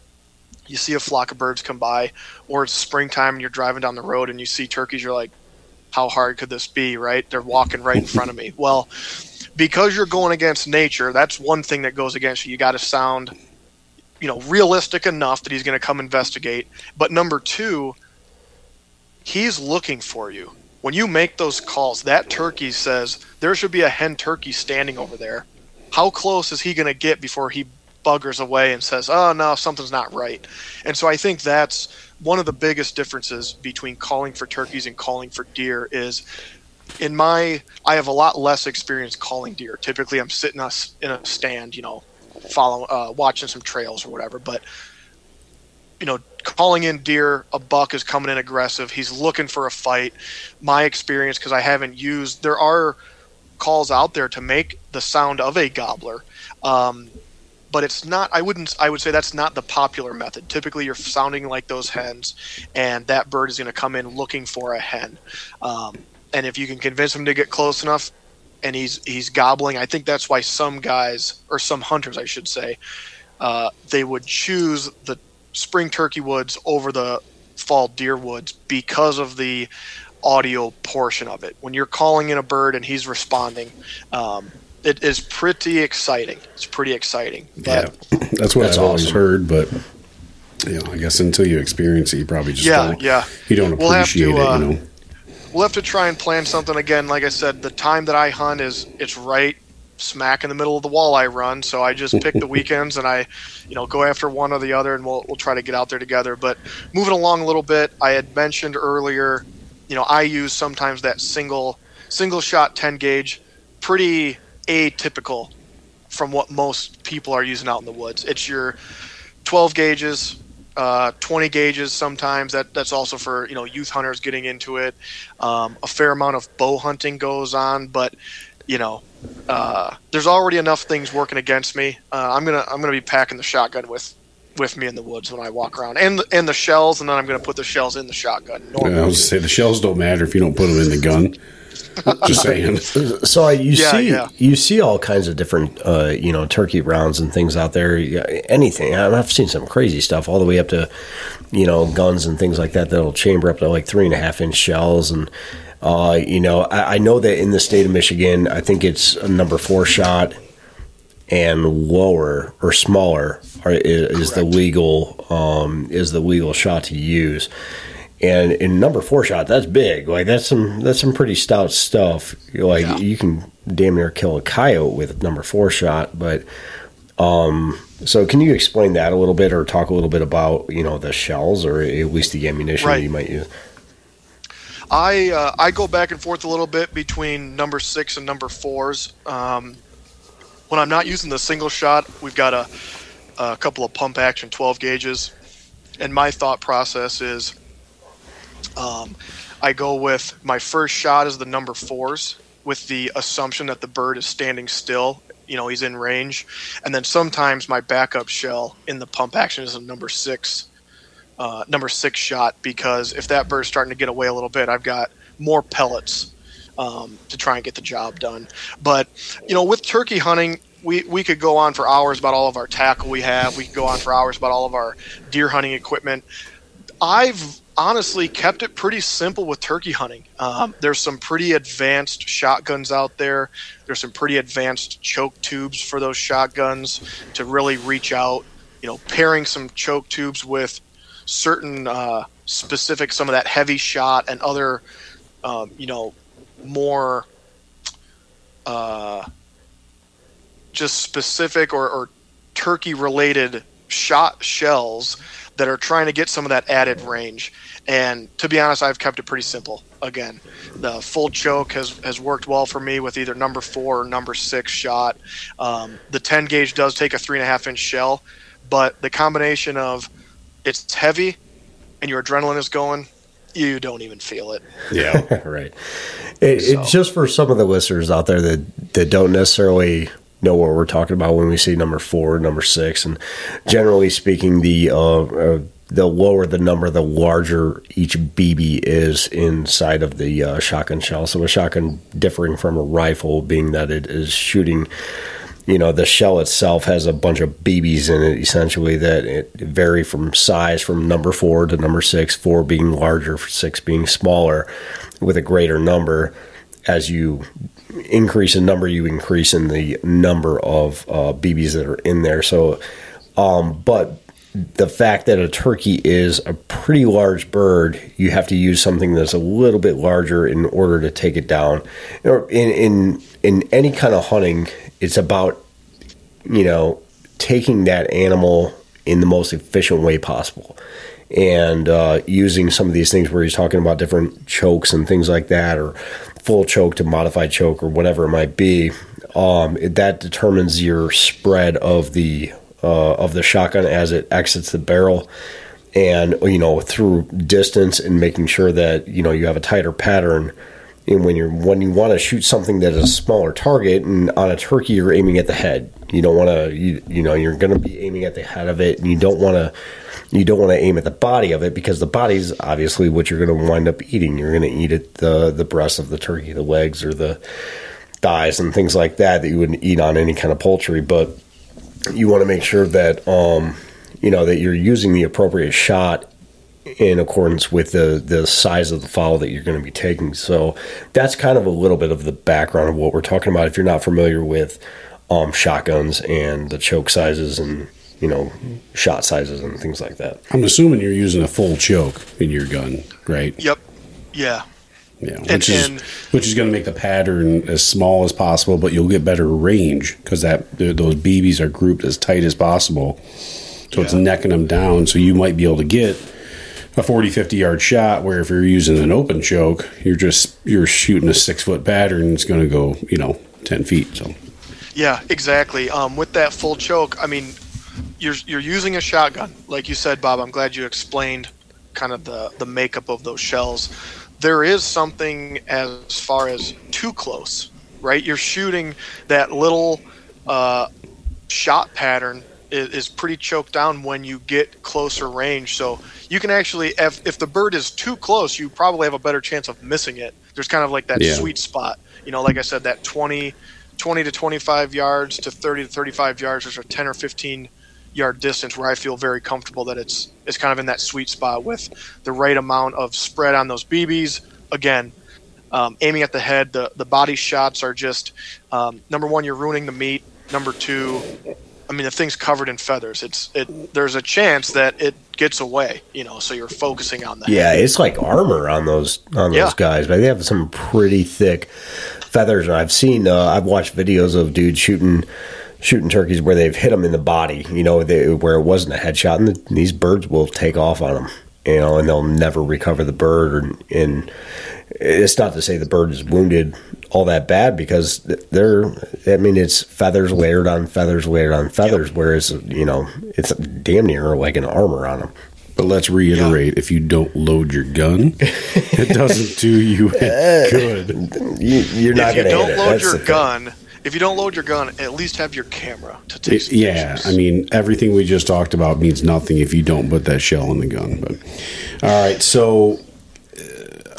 you see a flock of birds come by, or it's springtime and you're driving down the road and you see turkeys, you're like, "How hard could this be?" Right? They're walking right in front of me. Well because you're going against nature, that's one thing that goes against you. You got to sound, you know, realistic enough that he's going to come investigate. But number two, he's looking for you. When you make those calls, that turkey says there should be a hen turkey standing over there. How close is he going to get before he buggers away and says, "Oh no, something's not right"? And so I think that's one of the biggest differences between calling for turkeys and calling for deer is in my I have a lot less experience calling deer. Typically, I'm sitting us in a stand, you know, following, uh, watching some trails or whatever. But you know, calling in deer, a buck is coming in aggressive. He's looking for a fight. My experience, because I haven't used, there are calls out there to make the sound of a gobbler. Um, but it's not i wouldn't i would say that's not the popular method typically you're sounding like those hens and that bird is going to come in looking for a hen um, and if you can convince him to get close enough and he's he's gobbling i think that's why some guys or some hunters i should say uh, they would choose the spring turkey woods over the fall deer woods because of the audio portion of it when you're calling in a bird and he's responding um, it is pretty exciting it's pretty exciting Yeah, that's what That's I've always heard. But you know, I guess until you experience it, you probably just Yeah, don't, yeah. you don't We'll have appreciate to, it. uh, you know, we'll have to try and plan something again. Like I said, the time that I hunt is it's right smack in the middle of the walleye run. So I just pick the weekends and I, you know, go after one or the other, and we'll we'll try to get out there together. But moving along a little bit, I had mentioned earlier, you know, I use sometimes that single single shot 10 gauge, pretty atypical from what most people are using out in the woods. It's your 12 gauges, uh, 20 gauges sometimes. That that's also for you know youth hunters getting into it. Um, a fair amount of bow hunting goes on, but you know uh, there's already enough things working against me. Uh, I'm gonna I'm gonna be packing the shotgun with with me in the woods when I walk around, and and the shells, and then I'm gonna put the shells in the shotgun. Normally. I was to say the shells don't matter if you don't put them in the gun. Just saying. So you Yeah, see, yeah. you see all kinds of different, uh, you know, turkey rounds and things out there. Anything. I- I've seen some crazy stuff, all the way up to, you know, guns and things like that that'll chamber up to like three and a half inch shells. And uh, you know, I, I know that in the state of Michigan, I think it's a number four shot and lower or smaller are, is, is the legal um, is the legal shot to use. And in number four shot, that's big. Like that's some that's some pretty stout stuff. Like Yeah. you can damn near kill a coyote with number four shot. But um, so can you explain that a little bit, or talk a little bit about you know the shells, or at least the ammunition that Right. you might use? I uh, I go back and forth a little bit between number six and number fours. Um, when I'm not using the single shot, we've got a, a couple of pump action 12 gauges, and my thought process is, um, I go with my first shot is the number fours with the assumption that the bird is standing still. You know, he's in range, and then sometimes my backup shell in the pump action is a number six uh, number six shot because if that bird's starting to get away a little bit, I've got more pellets um, to try and get the job done. But you know, with turkey hunting, we we could go on for hours about all of our tackle we have. We could go on for hours about all of our deer hunting equipment. I've honestly kept it pretty simple with turkey hunting. Um, there's some pretty advanced shotguns out there. There's some pretty advanced choke tubes for those shotguns to really reach out. You know, pairing some choke tubes with certain uh, specific, some of that heavy shot and other, um, you know, more uh, just specific or, or turkey related shot shells that are trying to get some of that added range. And to be honest, I've kept it pretty simple. Again, the full choke has, has worked well for me with either number four or number six shot. Um, the 10 gauge does take a three and a half inch shell, but the combination of it's heavy and your adrenaline is going, you don't even feel it. Yeah. right. It, So- It's just for some of the listeners out there that that don't necessarily know what we're talking about when we see number four, number six, and generally speaking, the uh, uh, the lower the number, the larger each BB is inside of the uh, shotgun shell. So a shotgun differing from a rifle, being that it is shooting you know the shell itself has a bunch of BBs in it essentially that it vary from size from number four to number six, four being larger, six being smaller, with a greater number. As you increase in number, you increase in the number of uh, BBs that are in there. So, um, but the fact that a turkey is a pretty large bird, you have to use something that's a little bit larger in order to take it down. In in in any kind of hunting, it's about you know taking that animal in the most efficient way possible, and uh, using some of these things where he's talking about different chokes and things like that, or full choke to modified choke or whatever it might be. Um, it- that determines your spread of the uh, of the shotgun as it exits the barrel, and you know through distance and making sure that you know you have a tighter pattern. And when you're when you want to shoot something that is a smaller target, and on a turkey you're aiming at the head. You don't want to you, you know you're going to be aiming at the head of it, and you don't want to you don't want to aim at the body of it because the body's obviously what you're going to wind up eating. You're going to eat it the the breast of the turkey, the legs, or the thighs and things like that that you wouldn't eat on any kind of poultry. But you want to make sure that um, you know that you're using the appropriate shot in accordance with the the size of the fowl that you're going to be taking. So that's kind of a little bit of the background of what we're talking about. If you're not familiar with um, shotguns and the choke sizes and you know shot sizes and things like that. I'm assuming you're using a full choke in your gun, right? Yep. Yeah. Yeah, And- which is and- which is going to make the pattern as small as possible, but you'll get better range because that those BBs are grouped as tight as possible. So it's necking them down. So you might be able to get a 40, 50 yard shot. Where if you're using an open choke, you're just you're shooting a six foot pattern. It's going to go you know ten feet. So Yeah, exactly. Um, with that full choke, I mean, you're you're using a shotgun, like you said, Bob. I'm glad you explained kind of the the makeup of those shells. There is something as far as too close, right? You're shooting that little uh, shot pattern is, is pretty choked down when you get closer range. So you can actually, if, if the bird is too close, you probably have a better chance of missing it. There's kind of like that Yeah. sweet spot. You know, like I said, that 20, 20 to 25 yards to 30 to 35 yards, there's a 10 or 15 yard distance where I feel very comfortable that it's it's kind of in that sweet spot with the right amount of spread on those BBs. Again, um, aiming at the head, the the body shots are just um, number one, you're ruining the meat. Number two, I mean the thing's covered in feathers. It's it. There's a chance that it gets away. You know, so you're focusing on that. Yeah, it's like armor on those on those Yeah. guys. But they have some pretty thick feathers. And I've seen, uh, I've watched videos of dudes shooting shooting turkeys where they've hit them in the body. You know, they, where it wasn't a headshot, and the, these birds will take off on them. You know, and they'll never recover the bird. Or, and it's not to say the bird is wounded all that bad because they're. I mean, it's feathers layered on feathers layered on feathers. Whereas you know, it's damn near like an armor on them. But let's reiterate: if you don't load your gun, it doesn't do you any good. You, you're not if you going to don't hit it. load your the thing. gun, if you don't load your gun, at least have your camera to take some Yeah, pictures. I mean everything we just talked about means nothing if you don't put that shell in the gun. But all right, so uh,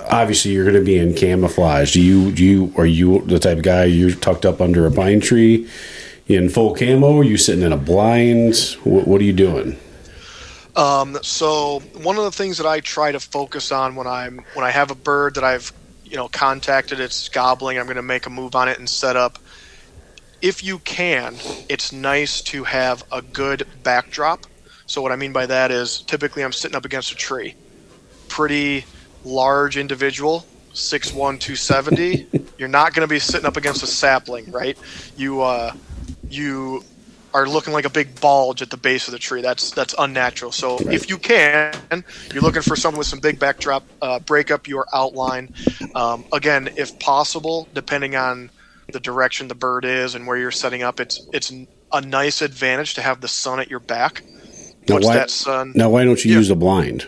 obviously you're going to be in camouflage. Do you? Do you? Are you the type of guy you're tucked up under a pine tree in full camo? Are you sitting in a blind? What, what are you doing? Um, so one of the things that I try to focus on when I'm when I have a bird that I've you know contacted, it's gobbling. I'm going to make a move on it and set up. If you can, it's nice to have a good backdrop. So what I mean by that is typically I'm sitting up against a tree, pretty large individual, 6'1", 270. You're not going to be sitting up against a sapling, right? You uh, you are looking like a big bulge at the base of the tree. That's that's unnatural. So if you can, you're looking for someone with some big backdrop, uh, break up your outline. Um, again, if possible, depending on the direction the bird is and where you're setting up, it's it's a nice advantage to have the sun at your back. Now, Once why- that sun Now, why don't you Yeah. use a blind?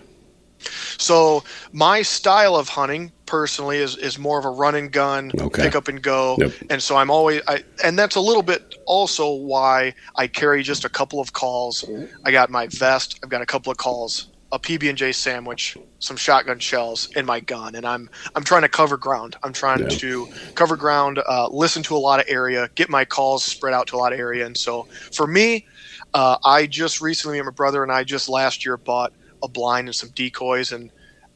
So my style of hunting personally is, is more of a run and gun, Okay. pick up and go. Yep. And so I'm always I and that's a little bit also why I carry just a couple of calls. I got my vest, I've got a couple of calls, a PB and J sandwich, some shotgun shells in my gun, and I'm I'm trying to cover ground. I'm trying Yeah. to cover ground, uh, listen to a lot of area, get my calls spread out to a lot of area. And so for me, uh, I just recently, my brother and I just last year bought a blind and some decoys, and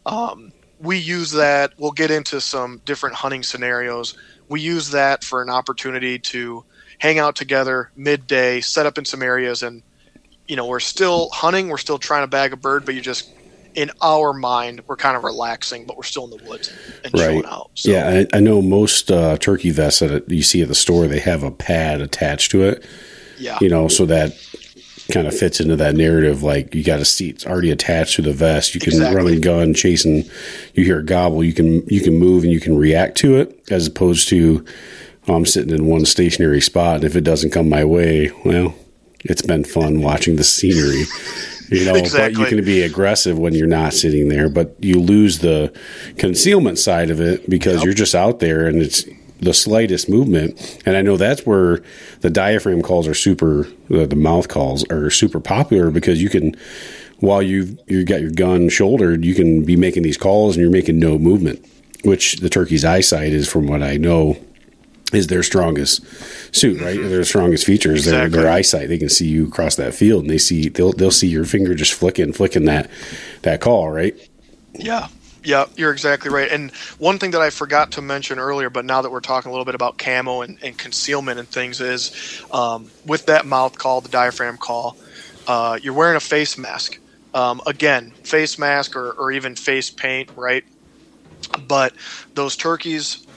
um, we use that. We'll get into some different hunting scenarios. We use that for an opportunity to hang out together midday, set up in some areas, and you know we're still hunting. We're still trying to bag a bird, but you just in our mind we're kind of relaxing, but we're still in the woods and chilling out. So, Yeah, I, I know most uh, turkey vests that you see at the store, they have a pad attached to it. yeah, you know, so that kind of fits into that narrative. Like you got a seat already attached to the vest. You can Exactly. run and gun, chasing. You hear a gobble, you can you can move and you can react to it, as opposed to oh, I'm sitting in one stationary spot, and if it doesn't come my way, well, it's been fun watching the scenery. You know, but you can be aggressive when you're not sitting there, but you lose the concealment side of it because you're just out there and it's the slightest movement. And I know that's where the diaphragm calls are super, the, the mouth calls are super popular because you can, while you've, you've got your gun shouldered, you can be making these calls and you're making no movement, which the turkey's eyesight is, from what I know, is their strongest suit, right? Mm-hmm. Their strongest features, their, Exactly. their eyesight. They can see you across that field, and they see they'll they'll see your finger just flicking, flicking that that call, right? Yeah. Yeah, you're exactly right. And one thing that I forgot to mention earlier, but now that we're talking a little bit about camo and, and concealment and things, is um, with that mouth call, the diaphragm call, uh, you're wearing a face mask. Um, again, face mask or, or even face paint, right? But those turkeys,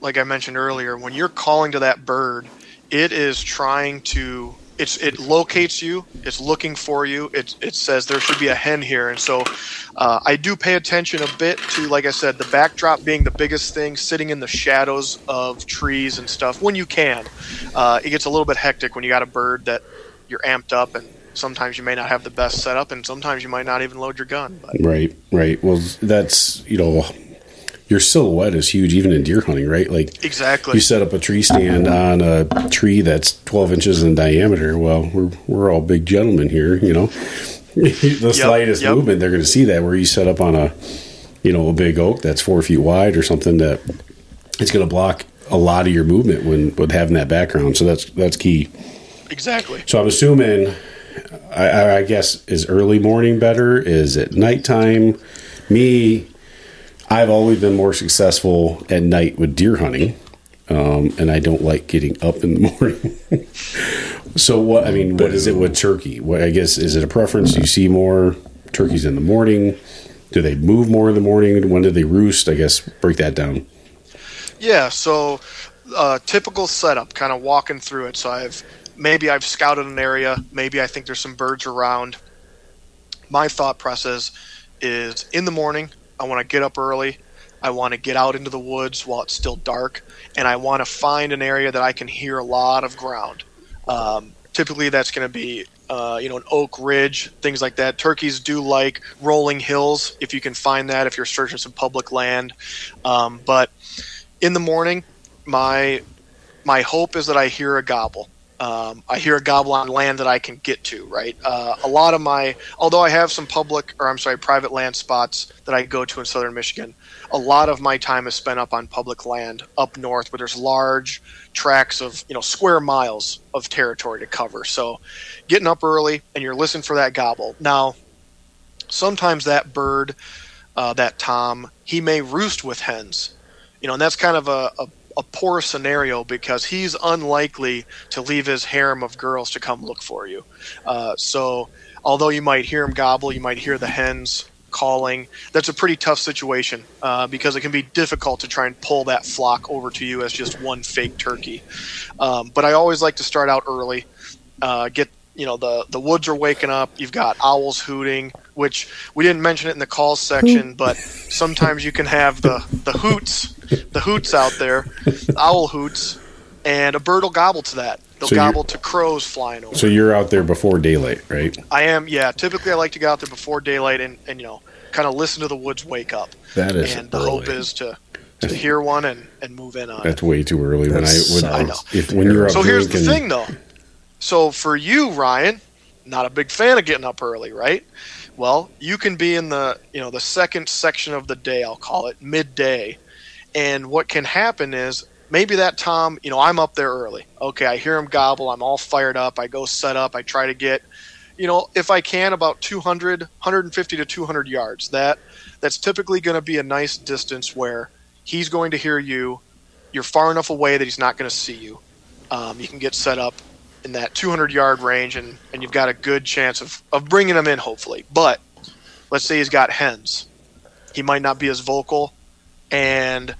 like I mentioned earlier, when you're calling to that bird, it is trying to it's it locates you it's looking for you it, it says there should be a hen here and so uh, i do pay attention a bit to like i said the backdrop being the biggest thing sitting in the shadows of trees and stuff when you can uh, it gets a little bit hectic when you got a bird that you're amped up and sometimes you may not have the best setup and sometimes you might not even load your gun but Right, right. Well, that's you know, your silhouette is huge, even in deer hunting, right? Like exactly you set up a tree stand on a tree that's twelve inches in diameter. Well, we're we're all big gentlemen here, you know. the slightest yep. movement, they're going to see that. Where you set up on a, you know, a big oak that's four feet wide or something that it's going to block a lot of your movement when with having that background. So that's that's key. exactly So I'm assuming, I- I, I guess, is early morning better? Is it nighttime? Me, I've always been more successful at night with deer hunting, um, and I don't like getting up in the morning. so what? I mean, what is it with turkey? What I guess is it a preference? Do you see more turkeys in the morning? Do they move more in the morning? When do they roost? I guess break that down. Yeah, so uh, typical setup, kind of walking through it. So I've maybe I've scouted an area, maybe I think there's some birds around. My thought process is in the morning, I want to get up early. I want to get out into the woods while it's still dark, and I want to find an area that I can hear a lot of ground. Um, typically, that's going to be uh, you know an oak ridge, things like that. Turkeys do like rolling hills if you can find that if you're searching some public land. Um, but in the morning, my my hope is that I hear a gobble. Um, I hear a gobble on land that I can get to. Right. Uh, a lot of my, although I have some public or I'm sorry, private land spots that I go to in southern Michigan, a lot of my time is spent up on public land up north, where there's large tracts of you know square miles of territory to cover. So, getting up early and you're listening for that gobble. Now, sometimes that bird, uh, that tom, he may roost with hens you know, and that's kind of a, a, a poor scenario because he's unlikely to leave his harem of girls to come look for you. Uh, so, although you might hear him gobble, you might hear the hens calling. That's a pretty tough situation uh, because it can be difficult to try and pull that flock over to you as just one fake turkey. Um, but I always like to start out early, uh, get you know the the woods are waking up. You've got owls hooting, which we didn't mention it in the call section, but sometimes you can have the the hoots, the hoots out there, owl hoots, and a bird will gobble to that. They'll So gobble to crows flying over. So you're out there before daylight, right? I am, yeah. Typically, I like to get out there before daylight and, and you know kind of listen to the woods wake up. That is and the hope is to to hear one and, and move in on it. That's way too early. When I That's- would, I know. if when you're up So here's the thing, though. So for you, Ryan, not a big fan of getting up early, right? Well, you can be in the you know the second section of the day, I'll call it midday, and what can happen is maybe that Tom, you know, I'm up there early. Okay, I hear him gobble. I'm all fired up. I go set up. I try to get, you know, if I can, about 200, 150 to 200 yards. That that's typically going to be a nice distance where he's going to hear you. You're far enough away that he's not going to see you. Um, you can get set up in that 200 yard range, and, and you've got a good chance of, of bringing him in, hopefully. But let's say he's got hens. He might not be as vocal, and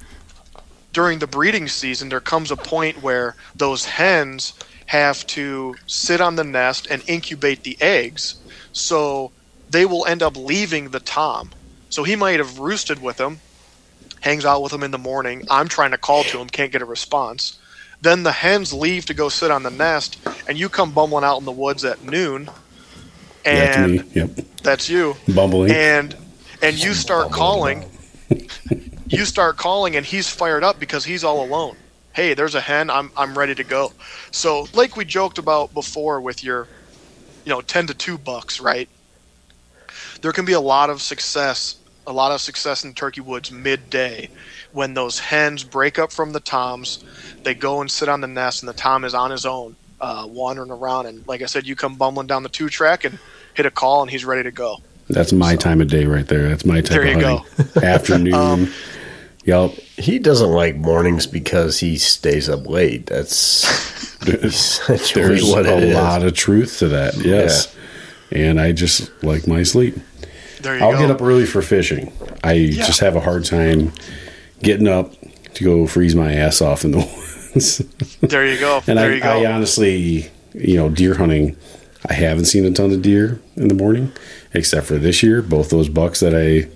during the breeding season, there comes a point where those hens have to sit on the nest and incubate the eggs. So they will end up leaving the tom. So he might have roosted with them, hangs out with them in the morning. I'm trying to call to him, can't get a response. Then the hens leave to go sit on the nest, and you come bumbling out in the woods at noon, that's and. Yep, that's you. Bumbling. and and you start calling. you start calling and he's fired up because he's all alone. Hey there's a hen. I'm i'm ready to go. So like we joked about before with your you know 10 to 2 bucks right? There can be a lot of success a lot of success in turkey woods midday when those hens break up from the toms they go and sit on the nest and the tom is on his own uh, wandering around and like i said you come bumbling down the two track and hit a call and he's ready to go that's my time of day right there. That's my type There of you hunting. Afternoon. Um, yep. He doesn't like mornings because he stays up late. That's essentially There's what a lot of truth to that. Yes. And I just like my sleep. There you I'll go. get up early for fishing. I just have a hard time getting up to go freeze my ass off in the woods. There you go. and there I, you go. I honestly, you know, deer hunting, I haven't seen a ton of deer in the morning, except for this year. Both those bucks that I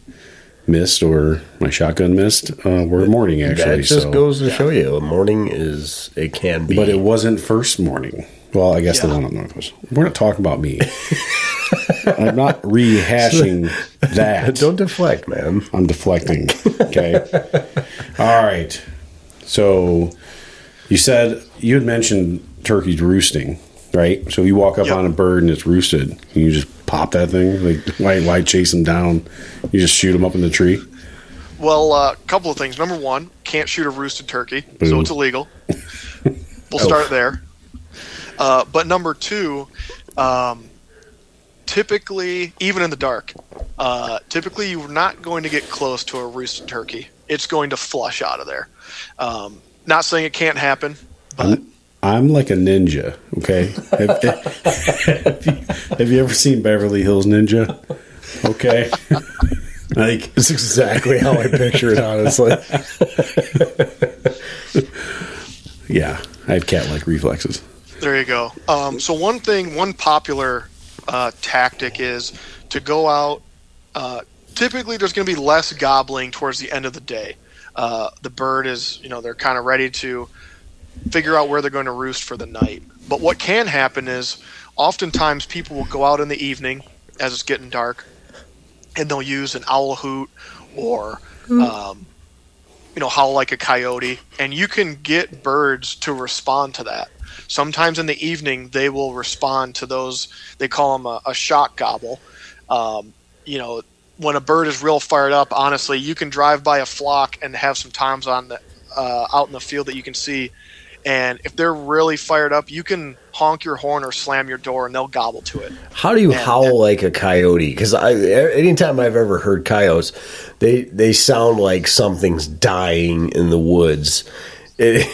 missed or my shotgun missed uh, were morning actually. that just so. goes to show you, a morning is it can be. but it wasn't first morning. Well, I guess the Yeah. one up north was. We're not talking about me. I'm not rehashing that. Don't deflect, man. I'm deflecting. Okay. All right. So you said you had mentioned turkeys roosting, right? So you walk up Yep. on a bird and it's roosted, and you just pop that thing. Like why? Why chase them down? You just shoot them up in the tree. Well, a couple of things. Number one, can't shoot a roosted turkey, so it's illegal. we'll start oh. there. Uh, but number two, um, typically, even in the dark, uh, typically you're not going to get close to a roosted turkey. It's going to flush out of there. Um, not saying it can't happen, but I'm like a ninja. Okay. have, have you, have you ever seen Beverly Hills Ninja? Okay. like It's exactly how I picture it, honestly. yeah, I have cat-like reflexes. There you go. Um, so one thing, one popular uh, tactic is to go out. Uh, typically, there's going to be less gobbling towards the end of the day. Uh, the bird is, you know, they're kind of ready to figure out where they're going to roost for the night. But what can happen is, oftentimes people will go out in the evening as it's getting dark, and they'll use an owl hoot or um, you know, howl like a coyote, and you can get birds to respond to that. Sometimes in the evening, they will respond to those. They call them a, a shock gobble. Um, you know, when a bird is real fired up, honestly, you can drive by a flock and have some times on the uh, out in the field that you can see, and if they're really fired up, you can honk your horn or slam your door, and they'll gobble to it. How do you And- howl like a coyote? Because I, anytime I've ever heard coyotes, they they sound like something's dying in the woods. It-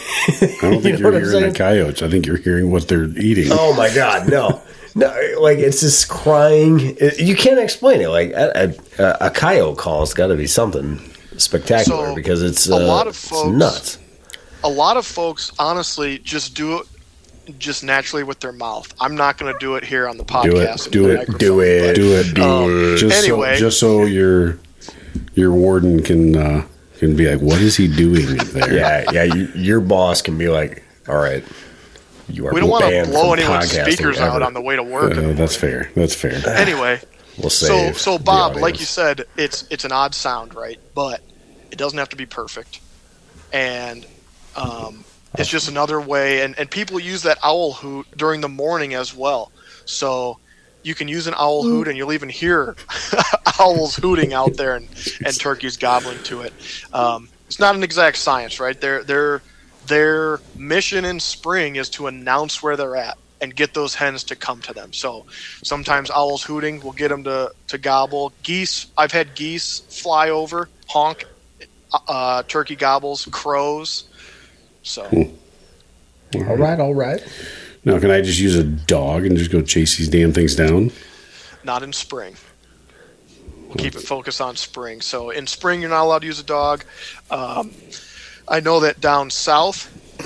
I don't think You you know are hearing saying? the coyotes. I think you're hearing what they're eating. oh my god, no, no! Like it's just crying. It- you can't explain it. Like a, a, a coyote call's got to be something spectacular So, because it's a uh, lot of it's folks- nuts. a lot of folks honestly just do it just naturally with their mouth. I'm not going to do it here on the podcast. with Do it. Do it. but- Do it. Do Um, it. Just anyway. so, just so your your warden can uh, can be like, what is he doing there? Yeah, yeah. You, your boss can be like, "All right, you are We don't want to blow anyone's podcasting speakers out on the way to work. Uh, that's fair. That's fair. anyway, We'll so save so the Bob, like you said, it's it's an odd sound, right? But it doesn't have to be perfect, and um, it's just another way. And and people use that owl hoot during the morning as well. So you can use an owl hoot, and you'll even hear owls hooting out there, and and turkeys gobbling to it. Um, it's not an exact science, right? Their their their mission in spring is to announce where they're at and get those hens to come to them. So sometimes owls hooting will get them to, to gobble. Geese, I've had geese fly over, honk, uh, turkey gobbles, crows. So all right, all right. Now, can I just use a dog and just go chase these damn things down? not in spring. We'll keep it focused on spring. So in spring, you're not allowed to use a dog. Um, I know that down south,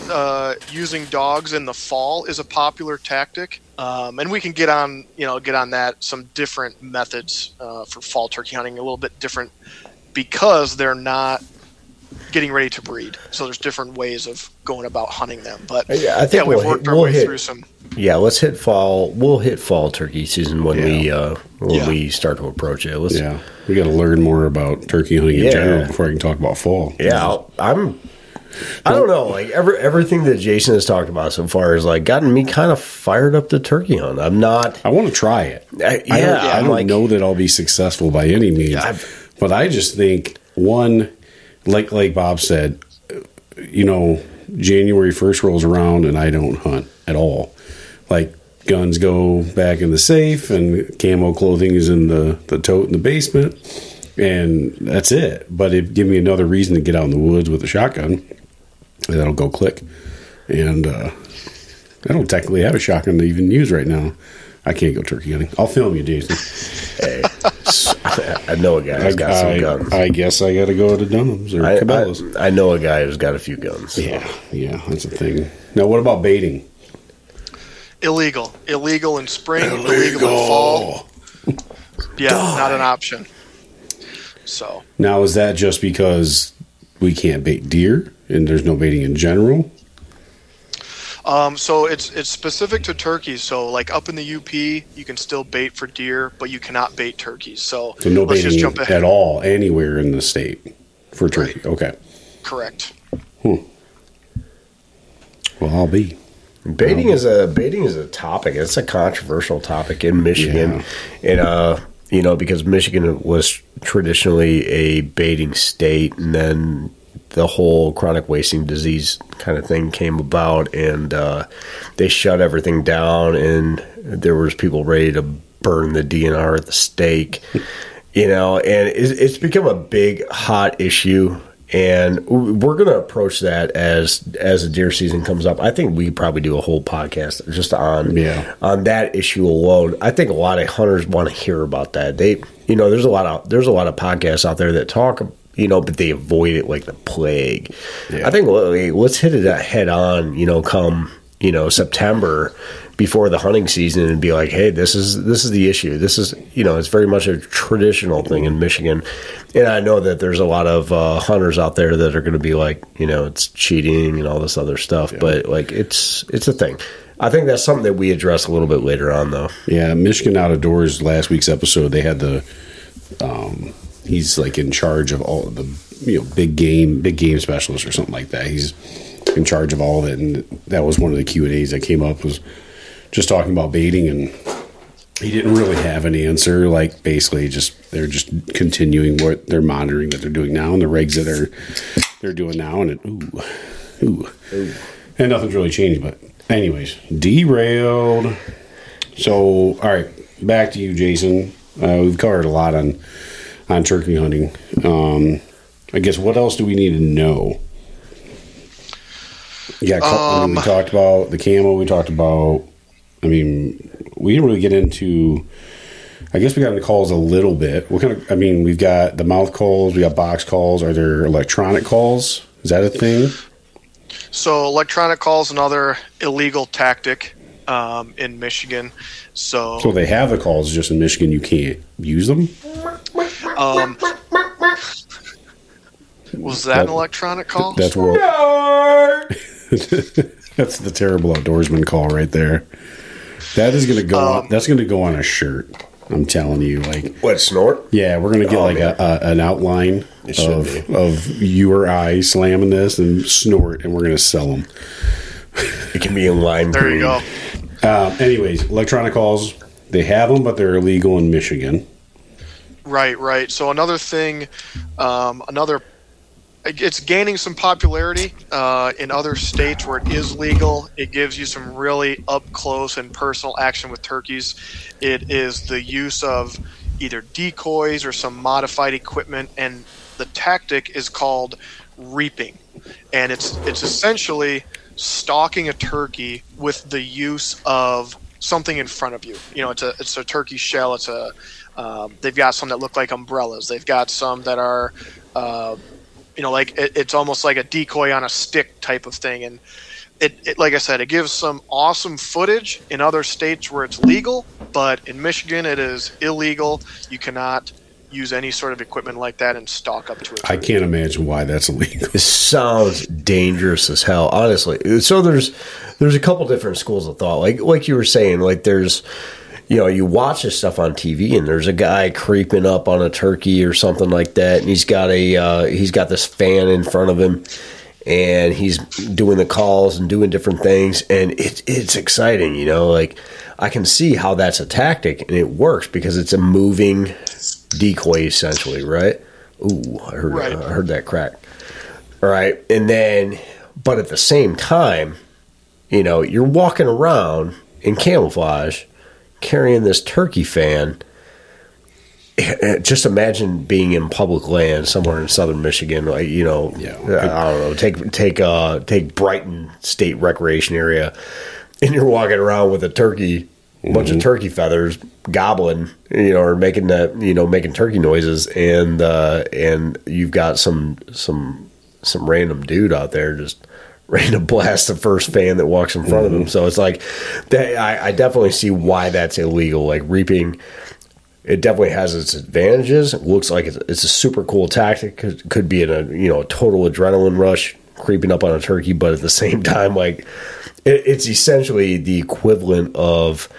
uh, using dogs in the fall is a popular tactic, um, and we can get on, you know, get on that. Some different methods uh, for fall turkey hunting, a little bit different because they're not getting ready to breed. So there's different ways of going about hunting them. But Yeah, I think we've we'll worked hit- our we'll way hit- through some. Yeah, let's hit fall. We'll hit fall turkey season when we uh, when Yeah. we start to approach it. Let's, Yeah, we got to learn more about turkey hunting in general before I can talk about fall. Yeah, I'll- I'm. I don't know. Like every, everything that Jason has talked about so far has like gotten me kind of fired up to turkey hunt. I'm not. I want to try it. I, I don't, yeah, I don't like, know that I'll be successful by any means, I've- but I just think one, like like Bob said, you know, January first rolls around and I don't hunt at all. Like guns go back in the safe and camo clothing is in the the tote in the basement, and that's it. But it give me another reason to get out in the woods with a shotgun, and that'll go click, and uh, I don't technically have a shotgun to even use right now. I can't go turkey hunting. I'll film you, Jason. Hey, I know a guy who's got some I, guns. I guess I got to go to Dunham's or I, Cabela's. I, I know a guy who's got a few guns. yeah, yeah, that's a thing. Now, what about baiting? Illegal. Illegal in spring, illegal, in fall. Yeah, not an option. So, Now, is that just because we can't bait deer and there's no baiting in general? Um, so it's it's specific to turkeys. So, like up in the UP, you can still bait for deer, but you cannot bait turkeys. So, So no let's just baiting jump ahead. at all anywhere in the state for turkey. Okay. Correct. Well, I'll be. Baiting is a baiting is a topic. It's a controversial topic in Michigan, and uh, you know because Michigan was traditionally a baiting state, and then the whole chronic wasting disease kind of thing came about, and uh, they shut everything down, and there was people ready to burn the DNR at the stake, you know, and it's, it's become a big hot issue and we're going to approach that as as the deer season comes up. I think we probably do a whole podcast just on Yeah. on that issue alone. I think a lot of hunters want to hear about that. They, you know, there's a lot of there's a lot of podcasts out there that talk, you know, but they avoid it like the plague. Yeah. I think let's hit it head on. You know, come you know September before the hunting season and be like, hey, this is this is the issue. This is you know, it's very much a traditional thing in Michigan, and I know that there's a lot of uh, hunters out there that are going to be like, you know, it's cheating and all this other stuff. But like, it's it's a thing. I think that's something that we address a little bit later on, though. Yeah, Michigan Out of Doors last week's episode, they had the um he's like in charge of all the you know big game big game specialist or something like that. He's in charge of all of it, and that was one of the Q and A's that came up was just talking about baiting, and he didn't really have an answer. Like basically, just they're just continuing what they're monitoring that they're doing now, and the regs that are they're doing now, and it ooh ooh, and nothing's really changed. But anyways, derailed. So, all right, back to you, Jason. Uh, we've covered a lot on on turkey hunting. Um, I guess what else do we need to know? Yeah, I mean, we talked about the camo. We talked about. I mean, we didn't really get into. I guess we got into calls a little bit. What kind of? I mean, we've got the mouth calls. We got box calls. Are there electronic calls? Is that a thing? So electronic calls another illegal tactic um, in Michigan. So, So they have the calls, just in Michigan you can't use them. um, was that an electronic call? That's where. That's the terrible outdoorsman call right there. That is gonna go. on, that's gonna go on a shirt. I'm telling you, like, What snort? yeah, we're gonna get Oh, like a, a, an outline It of be. of you or I slamming this and snort, and we're gonna sell them. It can be in lime there green. you go. Um, anyways, electronic calls they have them, but they're illegal in Michigan. Right, right. So another thing, um, another, it's gaining some popularity uh, in other states where it is legal. It gives you some really up close and personal action with turkeys. It is the use of either decoys or some modified equipment, and the tactic is called reaping, and it's it's essentially stalking a turkey with the use of something in front of you. You know, it's a it's a turkey shell. It's a um, they've got some that look like umbrellas. They've got some that are, uh, you know, like it, it's almost like a decoy on a stick type of thing. And it, it, like I said, it gives some awesome footage in other states where it's legal, but in Michigan it is illegal. You cannot use any sort of equipment like that and stalk up to it. I can't imagine why that's illegal. It sounds dangerous as hell, honestly. So there's there's a couple different schools of thought. Like like you were saying, like there's you know, you watch this stuff on TV and there's a guy creeping up on a turkey or something like that, and he's got a uh, he's got this fan in front of him, and he's doing the calls and doing different things, and it's it's exciting, you know. Like I can see how that's a tactic and it works because it's a moving decoy essentially, right? Ooh, I heard Right. I heard that crack. All right, and then but at the same time, you know, you're walking around in camouflage carrying this turkey fan. Eh, Just imagine being in public land somewhere in southern Michigan, like you know, Yeah. I don't know, take take uh take Brighton State Recreation Area, and you're walking around with a turkey, a bunch of turkey feathers, gobbling, you know, or making that, you know, making turkey noises, and uh, and you've got some some some random dude out there just ready to blast the first fan that walks in front of him. So it's like, that, I, I definitely see why that's illegal. Like reaping it definitely has its advantages. It looks like it's, it's a super cool tactic. Could, could be in a you know a total adrenaline rush, creeping up on a turkey, but at the same time, like it, it's essentially the equivalent of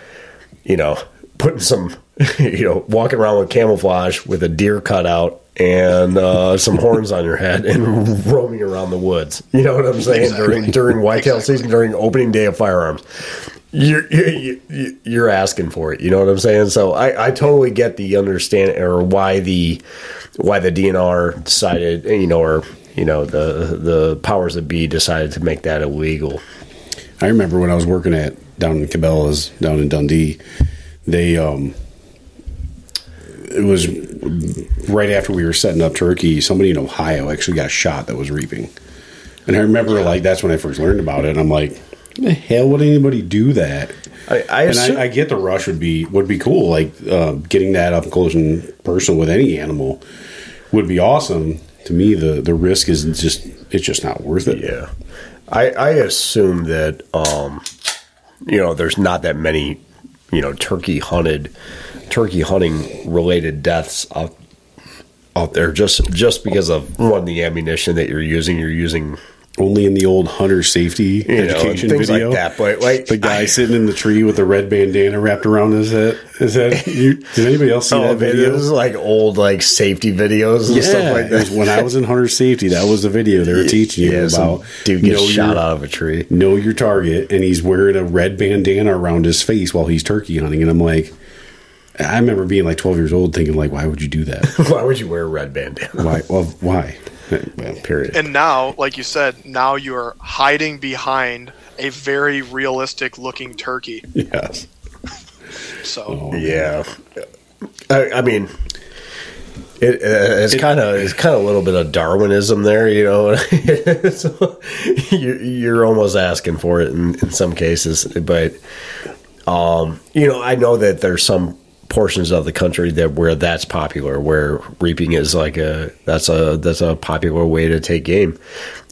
you know putting some you know walking around with camouflage with a deer cutout and uh, some horns on your head and roaming around the woods. You know what I'm saying during during whitetail season during opening day of firearms you're, you're you're asking for it. You know what I'm saying? So I, I totally get the understand or why the why the DNR decided you know or you know the the powers that be decided to make that illegal. I remember when I was working at down in Cabela's down in Dundee, they um it was right after we were setting up turkey, somebody in Ohio actually got shot that was reaping. And I remember like that's when I first learned about it. And I'm like, the hell would anybody do that? I, I and assume, I, I get the rush would be would be cool. Like uh, getting that up close and personal with any animal would be awesome. To me, the the risk is just it's just not worth it. yeah, I I assume that um you know there's not that many you know turkey hunted turkey hunting related deaths out out there just just because of one the ammunition that you're using. You're using Only in the old hunter safety you know, education things video. like that but like The guy sitting in the tree with the red bandana wrapped around his head. Is that you? Did anybody else see Oh, that video? this is like old like safety videos and yeah, stuff like that. when I was in hunter safety, that was the video they were teaching you Yeah, about. dude gets know shot your- out of a tree. Know your target, and he's wearing a red bandana around his face while he's turkey hunting. And I'm like, I remember being like 12 years old, thinking like, why would you do that? Why would you wear a red bandana? why? Well, why? Well, Period. And now, like you said, now you are hiding behind a very realistic looking turkey. yes. So Oh, Yeah, I, I mean, it, uh, it's kind of it's kind of a little bit of Darwinism there, you know. so you're, you're almost asking for it in, in some cases, but um, you know, I know that there's some portions of the country that where that's popular, where reaping is like a that's a that's a popular way to take game.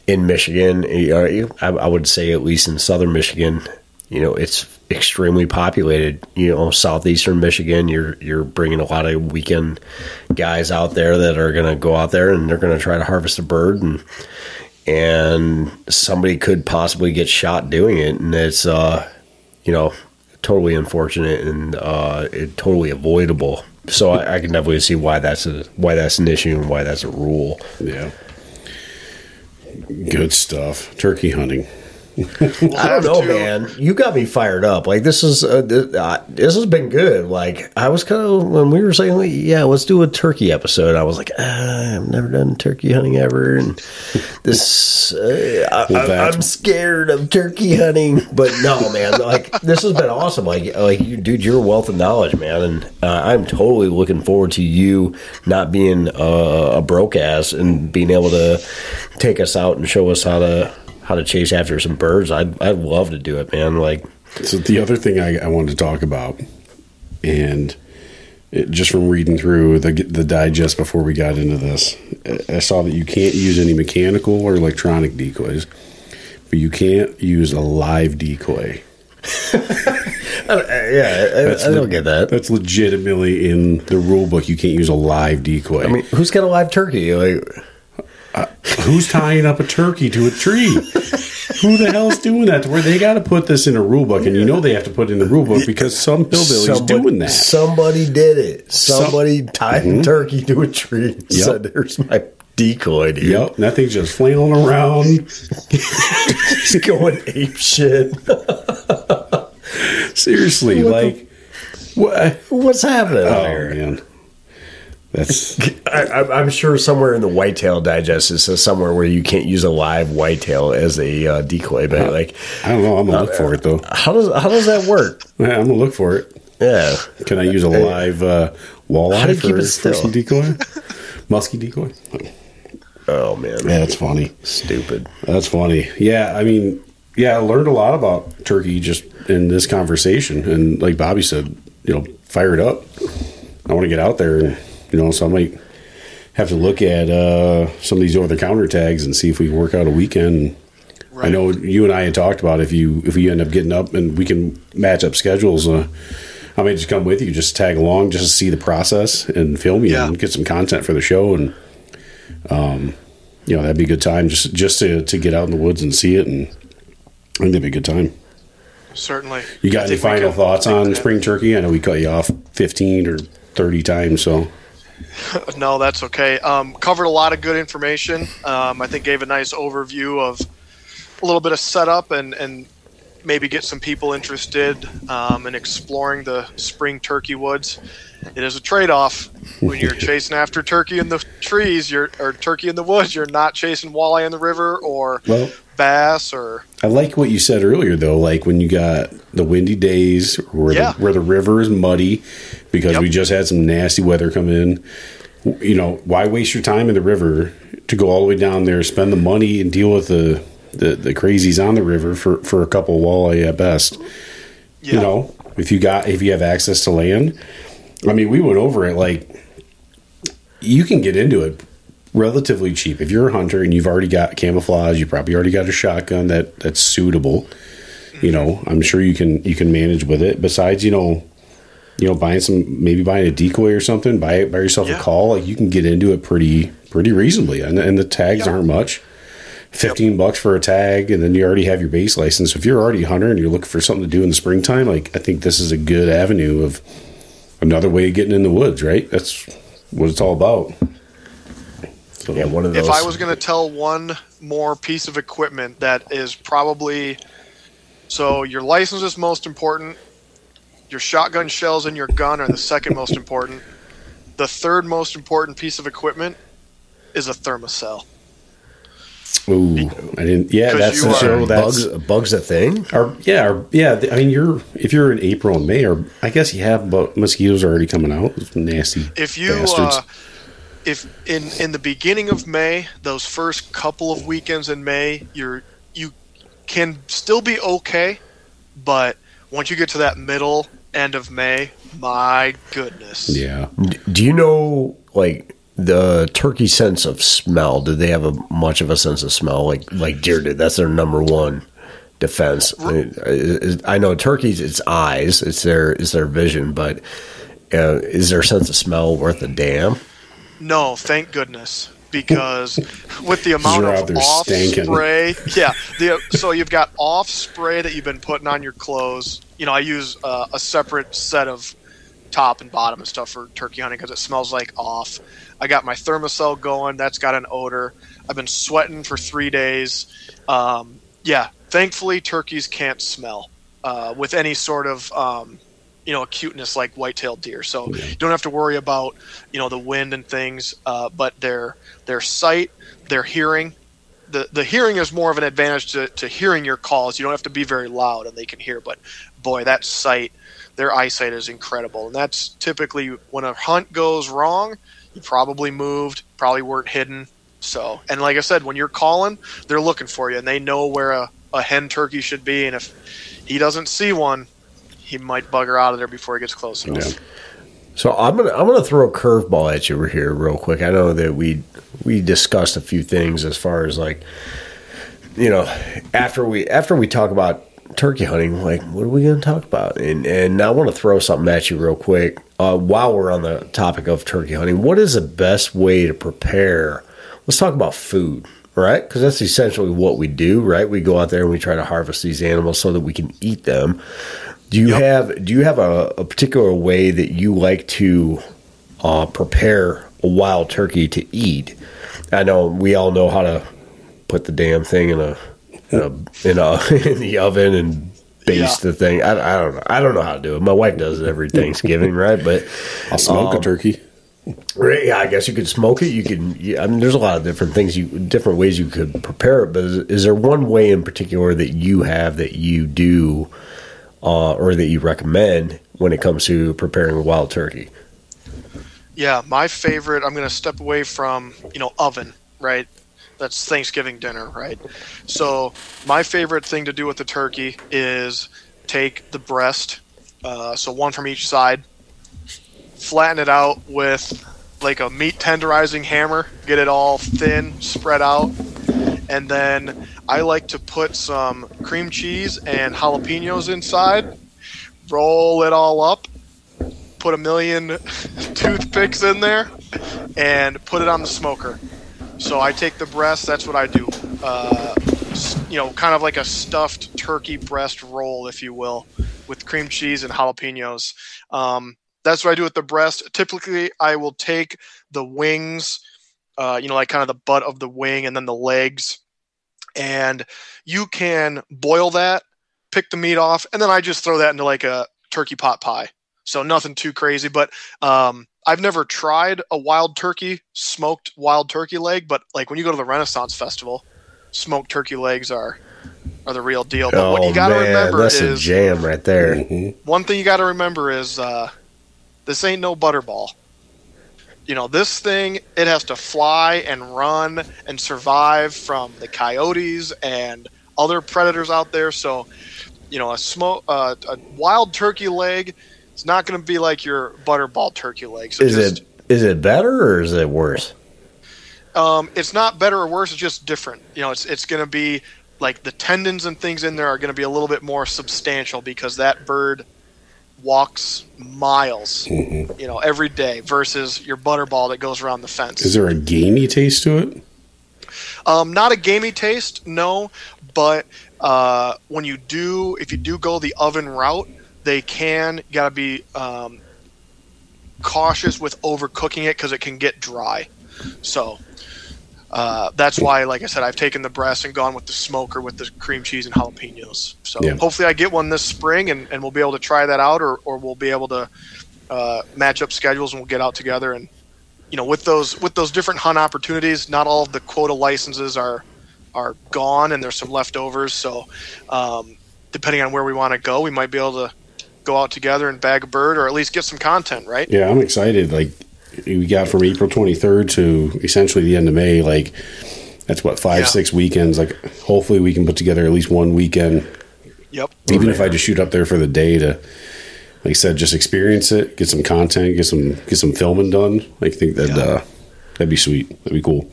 In Michigan, I, I would say at least in southern Michigan, you know, it's extremely populated. You know, southeastern Michigan, you're you're bringing a lot of weekend guys out there that are going to go out there and they're going to try to harvest a bird and and somebody could possibly get shot doing it, and it's uh, you know, totally unfortunate and uh, it totally avoidable. So I, I can definitely see why that's a why that's an issue and why that's a rule. Yeah. Good stuff. Turkey hunting. I don't know, man. You got me fired up. Like this is uh, th- uh, this has been good. Like I was kind of when we were saying, like, yeah, let's do a turkey episode. I was like, ah, I've never done turkey hunting ever, and this uh, I, Well, I, that's- I'm scared of turkey hunting. But no, man, like this has been awesome. Like like you, dude, you're a wealth of knowledge, man, and uh, I'm totally looking forward to you not being uh, a broke ass and being able to take us out and show us how to how to chase after some birds. I'd I'd love to do it, man. Like So the other thing I, I wanted to talk about, and it, just from reading through the the digest before we got into this, I saw that you can't use any mechanical or electronic decoys, but you can't use a live decoy. yeah, I, I don't le- get that. That's legitimately in the rule book. You can't use a live decoy. I mean, who's got a live turkey? Like, Uh, who's tying up a turkey to a tree? Who the hell's doing that? To where they got to put this in a rule book, and you know they have to put it in the rule book because some hillbilly's somebody, doing that. Somebody did it. Somebody tied a mm-hmm. turkey to a tree. and Said, "There's my decoy, dude." Yep, that thing's just flailing around. Just going ape shit. Seriously, like what? What's happening Oh here? man, that's I, I'm- I'm sure somewhere in the whitetail digest it says somewhere where you can't use a live whitetail as a uh, decoy. But like, I don't know. I'm gonna look for it though. how does how does that work? Yeah, I'm gonna look for it. Yeah, Can I use a live uh, walleye How do you for, for some decoy? Musky decoy. Oh man, Yeah, that's funny. stupid. That's funny. Yeah, I mean, yeah, I learned a lot about turkey just in this conversation. And like Bobby said, you know, fire it up. I want to get out there, and you know, so I might have to look at uh, some of these over the counter tags and see if we can work out a weekend. I know you and I had talked about if you if we end up getting up and we can match up schedules. Uh, I may just come with you, just tag along, just to see the process and film you Yeah. and get some content for the show. And um, you know that'd be a good time just just to to get out in the woods and see it, and I think that'd be a good time. Certainly. You got any final thoughts on that- spring turkey? I know we cut you off fifteen or thirty times, so No, that's okay. Um, covered a lot of good information. Um, I think gave a nice overview of a little bit of setup and, and maybe get some people interested um, in exploring the spring turkey woods. It is a trade off when you're chasing after turkey in the trees, you're or turkey in the woods. You're not chasing walleye in the river or Well- bass or I like what you said earlier, though. Like when you got the windy days where Yeah. the, where the river is muddy because Yep. we just had some nasty weather come in. You know, why waste your time in the river to go all the way down there, spend the money, and deal with the the, the crazies on the river for for a couple walleye at best? yeah. You know, if you got if you have access to land, I mean, we went over it like you can get into it relatively cheap if you're a hunter and you've already got camouflage. You probably already got a shotgun that that's suitable. You know, I'm sure you can you can manage with it. Besides, you know, you know, buying some maybe buying a decoy or something, buy buy yourself Yeah. a call. Like you can get into it pretty pretty reasonably, and, and the tags Yeah. aren't much. Fifteen bucks for a tag, and then you already have your base license. If you're already a hunter and you're looking for something to do in the springtime, like I think this is a good avenue of another way of getting in the woods. Right? That's what it's all about. So, Yeah, one of those. if I was going to tell one more piece of equipment that is probably so your license is most important, your shotgun shells and your gun are the second most important. The third most important piece of equipment is a Thermacell. Ooh, I didn't. Yeah, 'Cause that's the are- show. bugs, That's bugs a thing. Or yeah, or, yeah. I mean, you're if you're in April and May, or I guess you have, but mosquitoes are already coming out. Nasty If you bastards. uh, if in in the beginning of May, those first couple of weekends in May, you're you can still be okay, but once you get to that middle end of May, my goodness. yeah, Do you know like the turkey sense of smell? Do they have a much of a sense of smell like like deer did? That's their number one defense. I, I know turkeys, it's eyes, it's their it's their vision, but uh, is their sense of smell worth a damn? No, thank goodness. Because with the amount You're of off spray, yeah. The, so you've got off spray that you've been putting on your clothes. You know, I use uh, a separate set of top and bottom and stuff for turkey hunting because it smells like off. I got my Thermacell going. That's got an odor. I've been sweating for three days. Um, yeah, thankfully turkeys can't smell uh, with any sort of um, you know acuteness like white-tailed deer. So you don't have to worry about you know the wind and things. Uh, but their their sight, their hearing. The, the hearing is more of an advantage to, to hearing your calls. You don't have to be very loud and they can hear. But boy, that sight, their eyesight is incredible. And that's typically when a hunt goes wrong, you probably moved, probably weren't hidden. So, and like I said, when you're calling, they're looking for you and they know where a, a hen turkey should be. And if he doesn't see one, he might bugger out of there before he gets close enough. yeah. So I'm gonna I'm gonna throw a curveball at you here real quick. I know that we we discussed a few things as far as like you know after we after we talk about turkey hunting, like what are we gonna talk about? And and I want to throw something at you real quick uh, while we're on the topic of turkey hunting. What is the best way to prepare? Let's talk about food. Right, because that's essentially what we do. Right, we go out there and we try to harvest these animals so that we can eat them. Do you Yep. have do you have a, a particular way that you like to uh, prepare a wild turkey to eat? I know we all know how to put the damn thing in a in a in, a, in the oven and baste Yeah. the thing. I, I don't know. I don't know how to do it. My wife does it every Thanksgiving, right? But I'll smoke Um, a turkey. Right, Yeah, I guess you could smoke it. You can. Yeah, I mean, there's a lot of different things you, different ways you could prepare it. But is, is there one way in particular that you have that you do, uh, or that you recommend when it comes to preparing a wild turkey? Yeah, my favorite. I'm going to step away from you know oven, right? that's Thanksgiving dinner, right? So my favorite thing to do with the turkey is take the breast, uh, so one from each side, flatten it out with like a meat tenderizing hammer, get it all thin, spread out, and then I like to put some cream cheese and jalapenos inside, roll it all up, put a million toothpicks in there, and put it on the smoker. So I take the breast. That's what I do. Uh, you know, kind of like a stuffed turkey breast roll, if you will, with cream cheese and jalapenos. Um, that's what I do with the breast. Typically, I will take the wings, uh, you know, like kind of the butt of the wing, and then the legs, and you can boil that, pick the meat off, and then I just throw that into like a turkey pot pie. So nothing too crazy, but um, I've never tried a wild turkey smoked wild turkey leg, but like when you go to the Renaissance Festival, smoked turkey legs are are the real deal. But what you got to remember Oh, that's a jam right there. One thing you got to remember is uh, this ain't no butterball. You know, this thing it has to fly and run and survive from the coyotes and other predators out there. So, you know, a smoke uh, a wild turkey leg is not going to be like your butterball turkey leg. So Is just, it is it better or is it worse? Um, it's not better or worse. It's just different. You know, it's it's going to be like the tendons and things in there are going to be a little bit more substantial because that bird walks miles, Mm-hmm. you know, every day versus your butterball that goes around the fence. Is there a gamey taste to it? Um, not a gamey taste, no, but uh, when you do, if you do go the oven route, they can. You got to be um, cautious with overcooking it because it can get dry. So uh, that's why, like I said, I've taken the breast and gone with the smoker with the cream cheese and jalapenos. So Yeah. hopefully, I get one this spring and, and we'll be able to try that out, or, or we'll be able to uh, match up schedules and we'll get out together and you know with those with those different hunt opportunities not all of the quota licenses are are gone and there's some leftovers so um, depending on where we want to go we might be able to go out together and bag a bird or at least get some content right Yeah, I'm excited. Like we got from April 23rd to essentially the end of May. Like that's what five, Yeah. six weekends. Like hopefully we can put together at least one weekend, yep even if I just shoot up there for the day to, like I said, just experience it, get some content, get some get some filming done. I think that Yeah. uh, that'd be sweet. That'd be cool.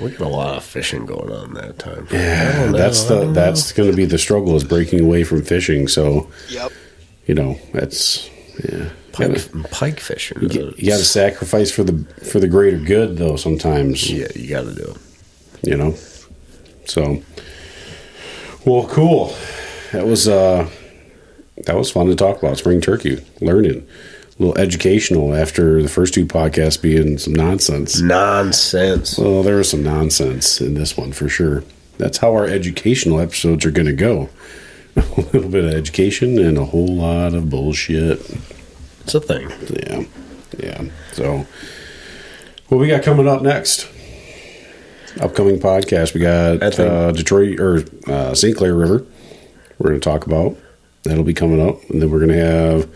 We got a lot of fishing going on that time. Yeah, that's the that's going to be the struggle is breaking away from fishing. So yep you know that's yeah. Pike, pike fishing. You, got to sacrifice for the for the greater good, though. Sometimes, yeah, you got to do it. you know. So, well, cool. That was uh, that was fun to talk about spring turkey, learning, a little educational after the first two podcasts being some nonsense. Nonsense. Well, there was some nonsense in this one for sure. That's how our educational episodes are going to go. A little bit of education and a whole lot of bullshit. It's a thing. Yeah, yeah. So, what we got coming up next? Upcoming podcast. We got uh, Detroit or uh, St. Clair River. We're going to talk about that'll be coming up, and then we're going to have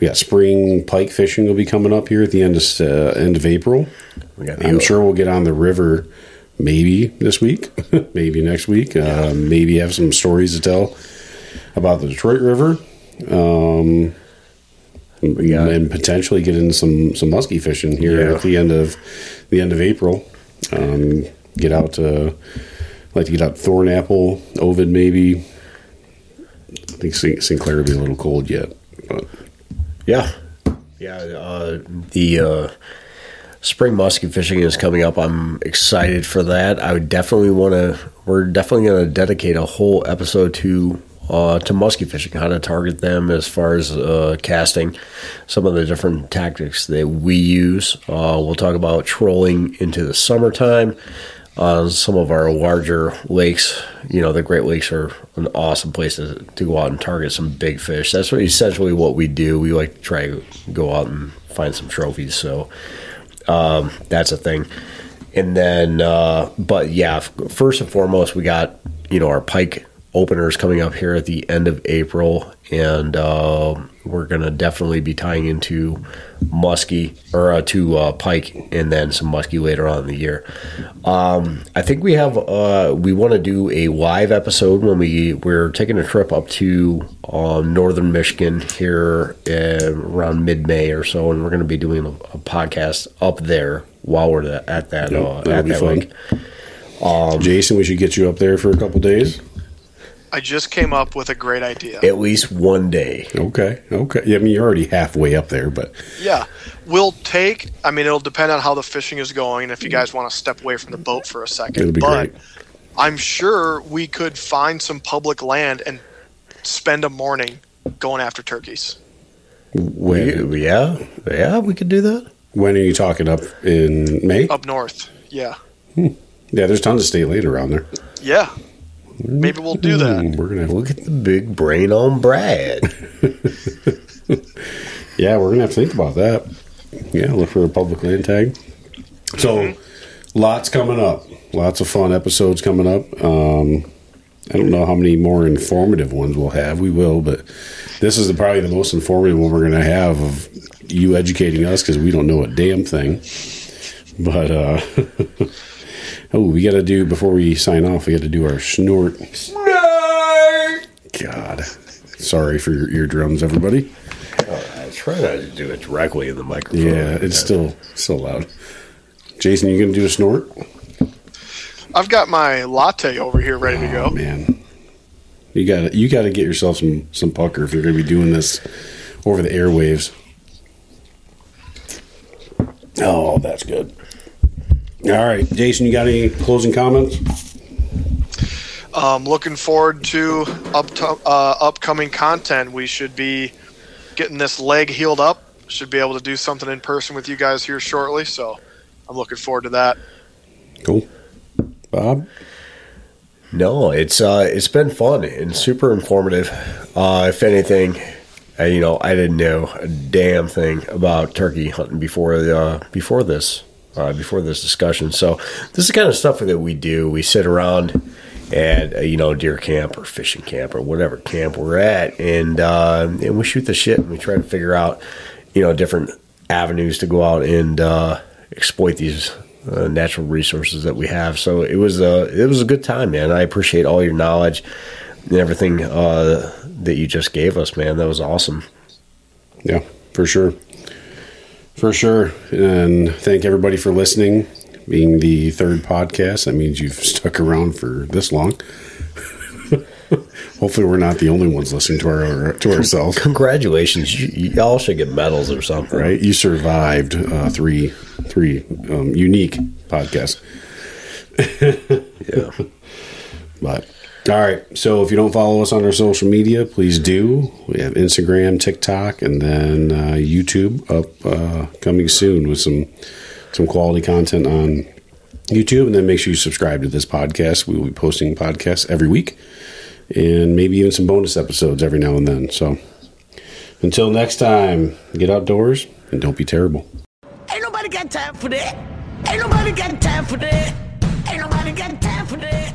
we got spring pike fishing will be coming up here at the end of uh, end of April. We got I'm sure we'll get on the river maybe this week, maybe next week. Uh, maybe have some stories to tell about the Detroit River. Um, got- and potentially get in some some muskie fishing here Yeah. at the end of the end of April. Um, get out to like to get out to Thornapple, Ovid maybe. I think St. St. Clair will be a little cold yet, but Yeah, yeah. Uh, the uh, spring muskie fishing is coming up. I'm excited for that. I would definitely want to. We're definitely going to dedicate a whole episode to uh, to muskie fishing, how to target them as far as uh, casting, some of the different tactics that we use. Uh, we'll talk about trolling into the summertime. On some of our larger lakes, you know, the Great Lakes are an awesome place to, to go out and target some big fish. That's what essentially what we do. We like to try to go out and find some trophies. So um, that's a thing. And then, uh, but yeah, first and foremost, we got you know our pike openers coming up here at the end of April, and uh, we're gonna definitely be tying into muskie or uh, to uh, pike, and then some muskie later on in the year. Um, I think we have uh, we want to do a live episode when we we're taking a trip up to um, northern Michigan here uh, around mid May or so, and we're going to be doing a, a podcast up there while we're at that Yep, uh, at that fun. lake. Um, Jason, we should get you up there for a couple days. I just came up with a great idea. At least one day. Okay, okay. Yeah, I mean, you're already halfway up there, but Yeah, we'll take. I mean, it'll depend on how the fishing is going, and if you guys want to step away from the boat for a second. it'll be but great. I'm sure we could find some public land and spend a morning going after turkeys. When, We, yeah, yeah, we could do that. when are you talking up in May? Up north. Yeah. Hmm. Yeah, there's tons of state land around there. Yeah. Maybe we'll do that. Mm, We're gonna Look at the big brain on Brad. Yeah, we're gonna have to think about that. Yeah, look for a public land tag. So, lots coming up. Lots of fun episodes coming up. Um, I don't know how many more informative ones we'll have. We will, but this is the, probably the most informative one we're gonna have of you educating us because we don't know a damn thing. But uh, oh, we got to do before we sign off. We got to do our snort. Snort. God, sorry for your eardrums, everybody. I try not to do it directly in the microphone. Yeah, it's still still loud. Jason, you gonna do a snort? I've got my latte over here ready to Oh go. man, you got to you got to get yourself some some pucker if you're gonna be doing this over the airwaves. Oh, that's good. All right, Jason, you got any closing comments? Um, looking forward to up uh, upcoming content. We should be getting this leg healed up. Should be able to do something in person with you guys here shortly. So I'm looking forward to that. Cool, Bob. No, it's uh, it's been fun and super informative. Uh, if anything, uh, you know, I didn't know a damn thing about turkey hunting before the uh, before this uh, before this discussion. So this is kind of stuff that we do. We sit around at uh, you know deer camp or fishing camp or whatever camp we're at, and uh, and we shoot the shit and we try to figure out you know different avenues to go out and uh, exploit these uh, natural resources that we have. So it was a it was a good time, man. I appreciate all your knowledge and everything that you just gave us, man. That was awesome. Yeah, for sure. For sure. And thank everybody for listening. Being the third podcast, that means you've stuck around for this long. Hopefully, we're not the only ones listening to our to ourselves. Congratulations, you, y'all should get medals or something. Right? You survived uh, three three um, unique podcasts. Yeah. But all right. So if you don't follow us on our social media, please do. We have Instagram, TikTok, and then uh, YouTube up uh, coming soon with some some quality content on YouTube. And then make sure you subscribe to this podcast. We will be posting podcasts every week, and maybe even some bonus episodes every now and then. So until next time, get outdoors and don't be terrible. Ain't nobody got time for that. Ain't nobody got time for that. Ain't nobody got time for that.